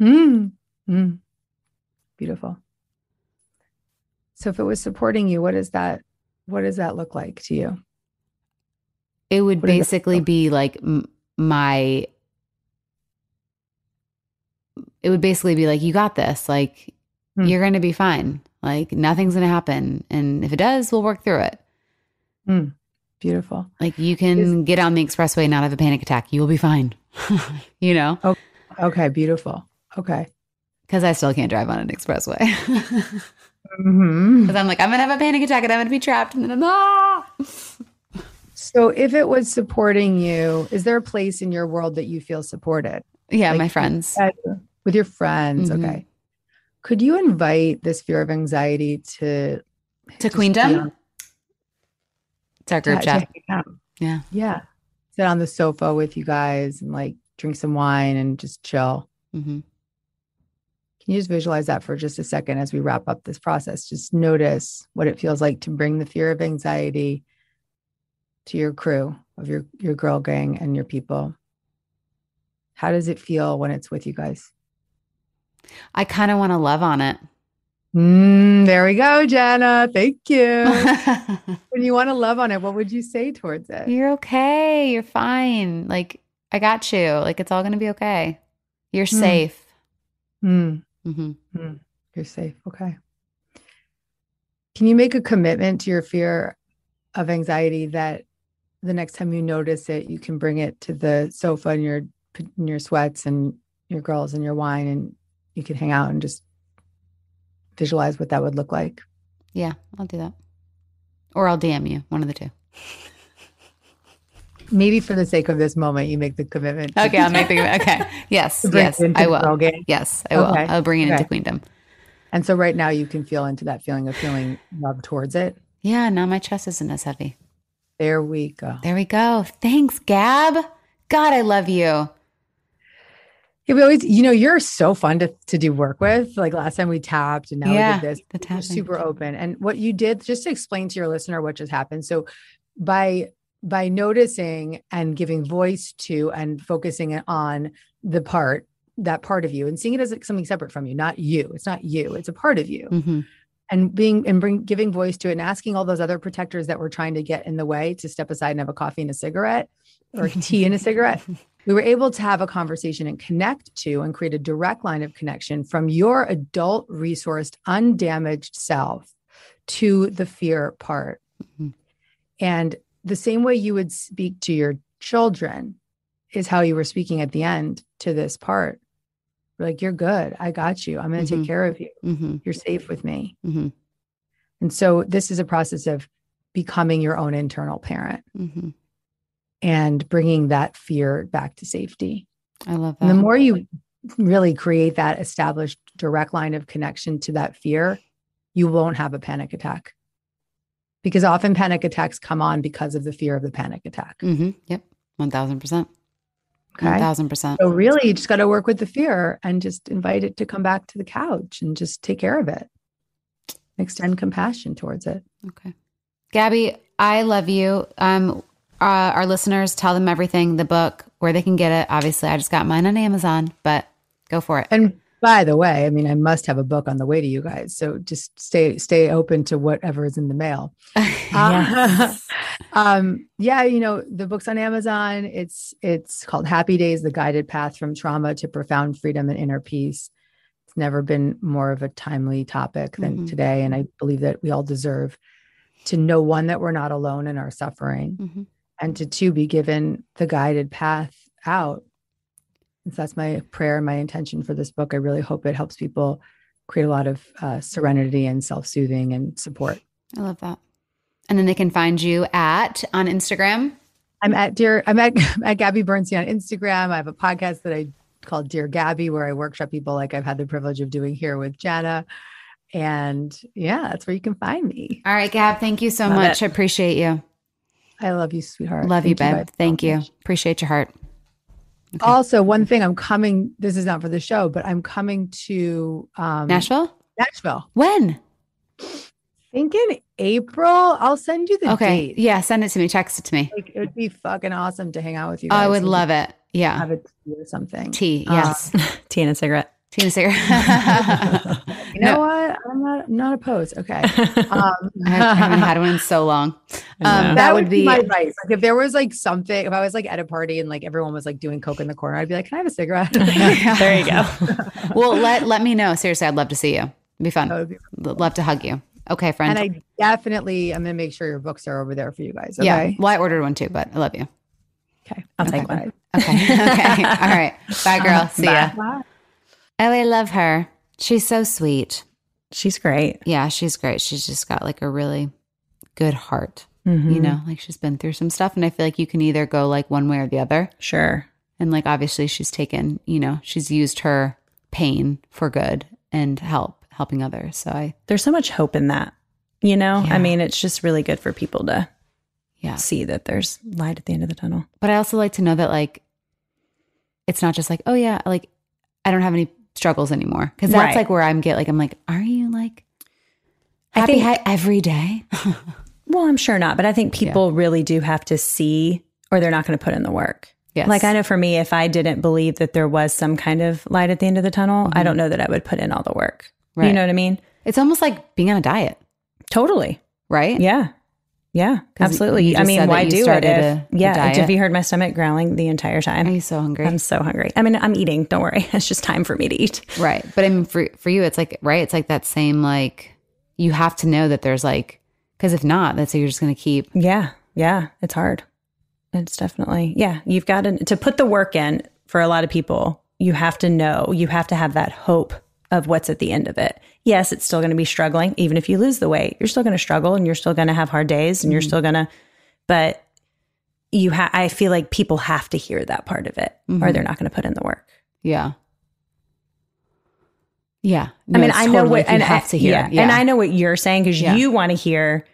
Mm. Mm. Beautiful. So if it was supporting you, what does that what does that look like to you? It would What basically be like m- my. It would basically be like, you got this. Like, Hmm. you're going to be fine. Like, nothing's going to happen. And if it does, we'll work through it. Beautiful. Like, you can get on the expressway and not have a panic attack. You will be fine. you know, Okay, beautiful. Okay. because I still can't drive on an expressway. Because hmm I'm like, I'm going to have a panic attack and I'm going to be trapped. And then I'm, ah! So if it was supporting you, is there a place in your world that you feel supported? Yeah, Like, my friends. With your friends, Mhm. okay. Could you invite this fear of anxiety to To Queendom? It's our group chat. Yeah. Yeah. Sit on the sofa with you guys and like drink some wine and just chill. hmm Can you just visualize that for just a second as we wrap up this process? Just notice what it feels like to bring the fear of anxiety to your crew of your your girl gang and your people. How does it feel when it's with you guys? I kind of want to love on it. Mm, there we go, Jenna. Thank you. when you want to love on it, what would you say towards it? You're okay. You're fine. Like, I got you. Like, it's all going to be okay. You're Hmm. safe. Mm, hmm you're safe. Okay. Can you make a commitment to your fear of anxiety that the next time you notice it, you can bring it to the sofa in your in your sweats and your girls and your wine, and you can hang out and just visualize what that would look like. Yeah, I'll do that. Or I'll DM you, one of the two. Maybe for the sake of this moment, you make the commitment. Okay, I'll make the commitment. okay. Yes, yes, I will. Yes, I will. Okay, I'll bring it into okay. Queendom. And so right now you can feel into that feeling of feeling love towards it. Yeah, now my chest isn't as heavy. There we go. There we go. Thanks, Gab. God, I love you. Yeah, we always, you know, you're so fun to, to do work with. Like last time we tapped and now Yeah, we did this. the tapping. super open. And what you did, just to explain to your listener what just happened. So by by noticing and giving voice to and focusing on the part, that part of you and seeing it as like something separate from you, not you. It's not you, it's a part of you. hmm And being and bring giving voice to it and asking all those other protectors that were trying to get in the way to step aside and have a coffee and a cigarette or tea and a cigarette we were able to have a conversation and connect to and create a direct line of connection from your adult resourced undamaged self to the fear part. Mhm. and the same way you would speak to your children is how you were speaking at the end to this part. Like you're good. I got you. I'm going to Mhm. take care of you. Hmm you're safe with me. Hmm and so this is a process of becoming your own internal parent. Hmm and bringing that fear back to safety I love that. And the more you really create that established direct line of connection to that fear, you won't have a panic attack. Because often panic attacks come on because of the fear of the panic attack. hmm Yep. 1000%. Okay. 1000%. So, really, you just got to work with the fear and just invite it to come back to the couch and just take care of it. Extend compassion towards it. Okay. Gabby, I love you. Um, uh, our listeners, tell them everything, the book, where they can get it. Obviously, I just got mine on Amazon, but go for it. And by the way, I mean, I must have a book on the way to you guys. So just stay stay open to whatever is in the mail. Yes. um yeah you know the book's on amazon it's it's called happy days the guided path from trauma to profound freedom and inner peace it's never been more of a timely topic than Mhm. today and i believe that we all deserve to know one that we're not alone in our suffering Mhm. And to two be given the guided path out and so that's my prayer and my intention for this book i really hope it helps people create a lot of uh, serenity and self-soothing and support I love that. And then they can find you at on Instagram. I'm at dear. I'm at, at Gabby Bernstein on Instagram. I have a podcast that I call Dear Gabby, where I workshop people like I've had the privilege of doing here with Jana. And yeah, that's where you can find me. All right, Gab, thank you so Love much. it. I appreciate you. I love you, sweetheart. Love you, Thank babe. guys so Thank you. Appreciate your heart. Okay. Also, one thing I'm coming. This is not for the show, but I'm coming to um, Nashville? Nashville. When? think in April. I'll send you the Okay. date. Yeah. Send it to me. Text it to me. Like it would be fucking awesome to hang out with you. I would love it. Yeah. Have a tea or something. Tea. Yes. Tea and a cigarette. Tea and a cigarette. You know No. what? I'm not I'm not opposed. Okay. Um, I haven't had one in so long. I Um, know. that would be my advice. Like if there was like something, if I was like at a party and like everyone was like doing coke in the corner, I'd be like, "Can I have a cigarette?" there you go. well. Let let me know. Seriously, I'd love to see you. It'd be fun. That would be- L- Love to hug you. Okay, friend. and I definitely, I'm gonna make sure your books are over there for you guys. Yeah. Well, I ordered one too, but I love you. Okay. I'll Okay. take one. Okay. okay. All right. Bye, girl. See ya. Bye. Oh, I love her. She's so sweet. She's great. Yeah, she's great. She's just got like a really good heart. Mhm. You know, like she's been through some stuff. And I feel like you can either go like one way or the other. Sure. And like obviously she's taken, you know, she's used her pain for good and help, helping others. So I, There's so much hope in that. You know, Yeah. I mean, it's just really good for people to yeah. see that there's light at the end of the tunnel. But I also like to know that like it's not just like, oh yeah, like I don't have any struggles anymore. Cause that's Right. like where I'm get like, I'm like, are you like I happy think- hi- every day? Well, I'm sure not, but I think people really do have to see or they're not going to put in the work. yes. Like I know for me, if I didn't believe that there was some kind of light at the end of the tunnel, I mm-hmm. don't know that I would put in all the work. You know what I mean? it's almost like being on a diet, Totally. right? Yeah. Yeah, absolutely. I mean, why do it? If, a- a yeah. diet. Have you heard my stomach growling the entire time, I'm so hungry? I'm so hungry. I mean, I'm eating. Don't worry. It's just time for me to eat. Right. But I mean, for, for you, it's like, right. It's like that same, like, you have to know that there's like, because if not, that's you're just going to keep, Yeah. Yeah. It's hard. It's definitely, yeah. You've got to, to put the work in for a lot of people. You have to know, you have to have that hope of what's at the end of it. Yes, it's still going to be struggling. Even if you lose the weight, you're still going to struggle and you're still going to have hard days and you're mm-hmm. still going to, but you have, I feel like people have to hear that part of it or they're mm-hmm. not going to put in the work. yeah. Yeah. I mean, I know what and have I, to hear. Yeah, and I know what you're saying because Yeah. you want to hear.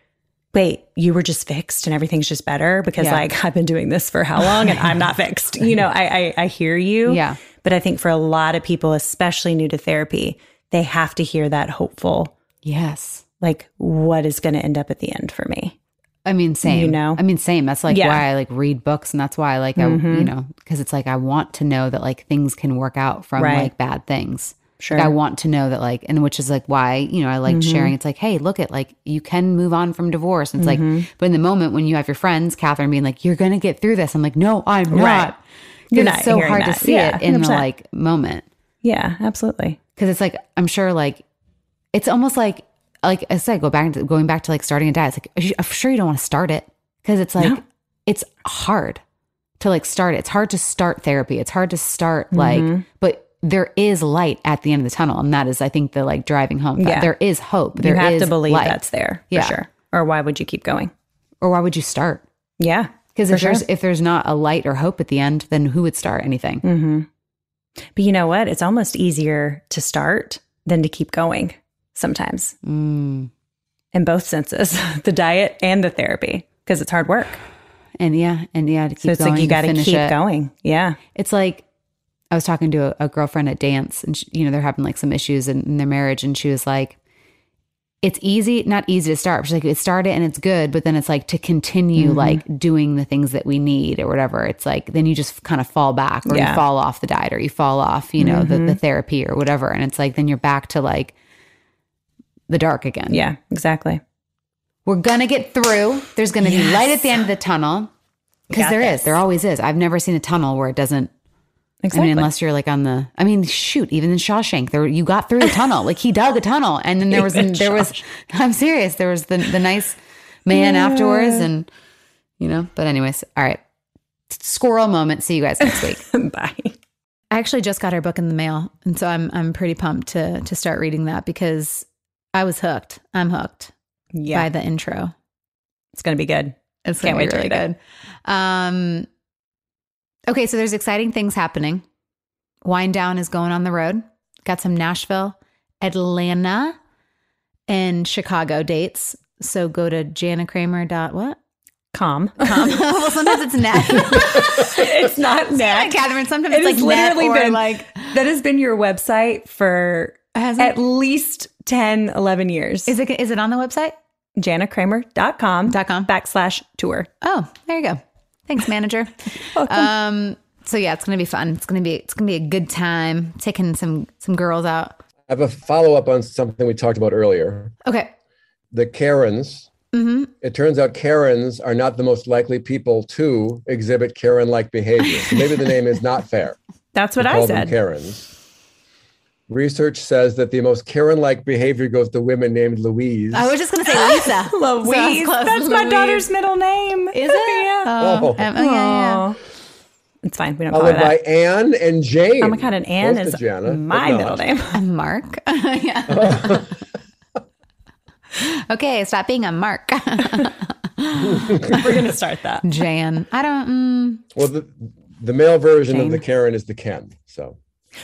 Wait, you were just fixed and everything's just better because Yeah. like I've been doing this for how long and I'm not fixed. You know, I, I I hear you. Yeah. But I think for a lot of people, especially new to therapy, they have to hear that hopeful, Yes. like what is going to end up at the end for me. I mean, same. You know? I mean, same. That's like Yeah. why I like read books, and that's why I like, I, Mhm. you know, because it's like I want to know that like things can work out from Right. like bad things. Sure. Like, I want to know that like, and which is like why you know I like Mhm. sharing. It's like, hey, look at like you can move on from divorce. And it's Mhm. like, but in the moment when you have your friends, Catherine being like, you're gonna get through this. I'm like, no, I'm not. Right. 'Cause You're it's so hard that. to see Yeah, it in the 100%. like moment Yeah, absolutely. Because it's like I'm sure like it's almost like like I said, go back to going back to like starting a diet. It's like I'm sure you don't want to start it because it's like No. it's hard to like start it. It's hard to start therapy. It's hard to start like, Mhm. but there is light at the end of the tunnel, and that is I think the like driving home. Yeah. there is hope. There you have to believe light. that's there Yeah. for sure. Or why would you keep going? Or why would you start? Yeah. Because if there's sure. if there's not a light or hope at the end, then who would start anything? hmm But you know what? It's almost easier to start than to keep going sometimes Mm. in both senses the diet and the therapy because it's hard work. And yeah, and yeah, to keep So it's going like you got to keep it. going. Yeah. It's like I was talking to a, a girlfriend at dance, and she, you know they're having like some issues in, in their marriage, and she was like, "It's easy, not easy to start." She's like, "It started and it's good, but then it's like to continue Mm-hmm. like doing the things that we need or whatever. It's like then you just kind of fall back, or Yeah. you fall off the diet, or you fall off, you know, the, the therapy or whatever, and it's like then you're back to like the dark again. Yeah, exactly. We're gonna get through. There's gonna be light at the end of the tunnel because there is. this. There always is. I've never seen a tunnel where it doesn't. Exactly. I mean, unless you're like on the. I mean, shoot, even in Shawshank, there you got through the tunnel. Like he dug a tunnel, and then there was Even there was. I'm serious. There was the the nice man afterwards, and you know. But anyways, all right. Squirrel moment. See you guys next week. Bye. I actually just got her book in the mail, and so I'm I'm pretty pumped to to start reading that because I was hooked. I'm hooked Yeah. by the intro. It's going to be good. It's Can't gonna wait be to really read it. good. Um, okay, so there's exciting things happening. Wind down is going on the road. Got some Nashville, Atlanta, and Chicago dates. So go to Janakramer. Dot what? Calm. Com. well, sometimes it's net. it's not net. Catherine. Sometimes It it's like literally been like that has been your website for at it? least 10, 11 years. Is it is it on the website? JanaKramer.com Dot com. backslash tour. Oh, there you go. Thanks, manager. um, so yeah, it's gonna be fun. It's gonna be it's gonna be a good time taking some some girls out. I have a follow up on something we talked about earlier. Okay. The Karens. Mm-hmm. It turns out Karens are not the most likely people to exhibit Karen like behavior. So maybe the name is not fair. That's what I said. Karens. Research says that the most Karen like behavior goes to women named Louise. I was just gonna say Lisa. Louise. close. That's my Louise. daughter's middle name. Is it? yeah. Oh, Oh. um, oh, yeah, yeah. It's fine. We don't call her followed by. Anne and Jane. Oh my God. And Anne Close is to Jana, my middle name. I'm Mark. yeah. okay, stop being a Mark. We're going to start that. Jan. I don't. Mm, Well, the, the male version Jane. of the Karen is the Ken. So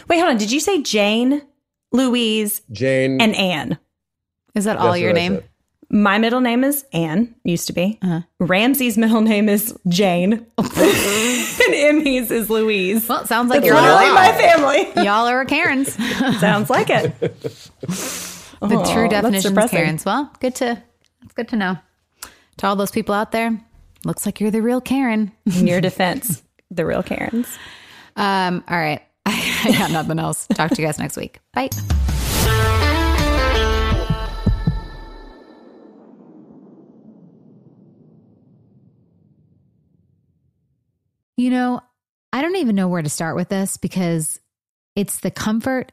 Wait, hold on. Did you say Jane, Louise, Jane. and Anne? is that all that's your name? My middle name is Anne, used to be. Uh-huh. Ramsey's middle name is Jane. and Emmy's is Louise. Well, it sounds like You're you're all really my family. y'all are Karens. Sounds like it. the Aw, true definition of. Karens. Well, good to it's good to know. To all those people out there, looks like you're the real Karen. In your defense, the real Karens. Um, all right. I got nothing else. Talk to you guys next week. Bye. You know, I don't even know where to start with this because it's the comfort,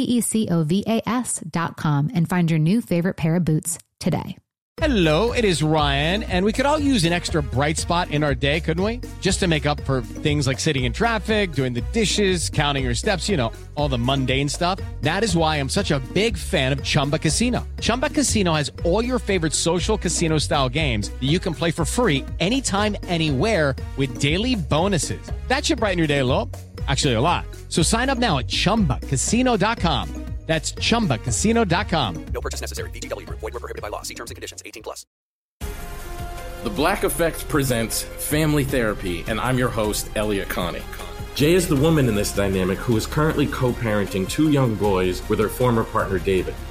C O V A S.com, and find your new favorite pair of boots today. Hello, it is Ryan, and we could all use an extra bright spot in our day, couldn't we? Just to make up for things like sitting in traffic, doing the dishes, counting your steps, you know, all the mundane stuff. That is why I'm such a big fan of Chumba Casino. Chumba Casino has all your favorite social casino style games that you can play for free anytime, anywhere with daily bonuses. That should brighten your day a little. Actually, a lot. So sign up now at chumbacasino.com. That's chumbacasino.com. No purchase necessary. VGW Group. Void were prohibited by law. See terms and conditions. 18 plus. The Black Effect presents Family Therapy, and I'm your host, Elliott Connie. Jay is the woman in this dynamic who is currently co parenting two young boys with her former partner, David.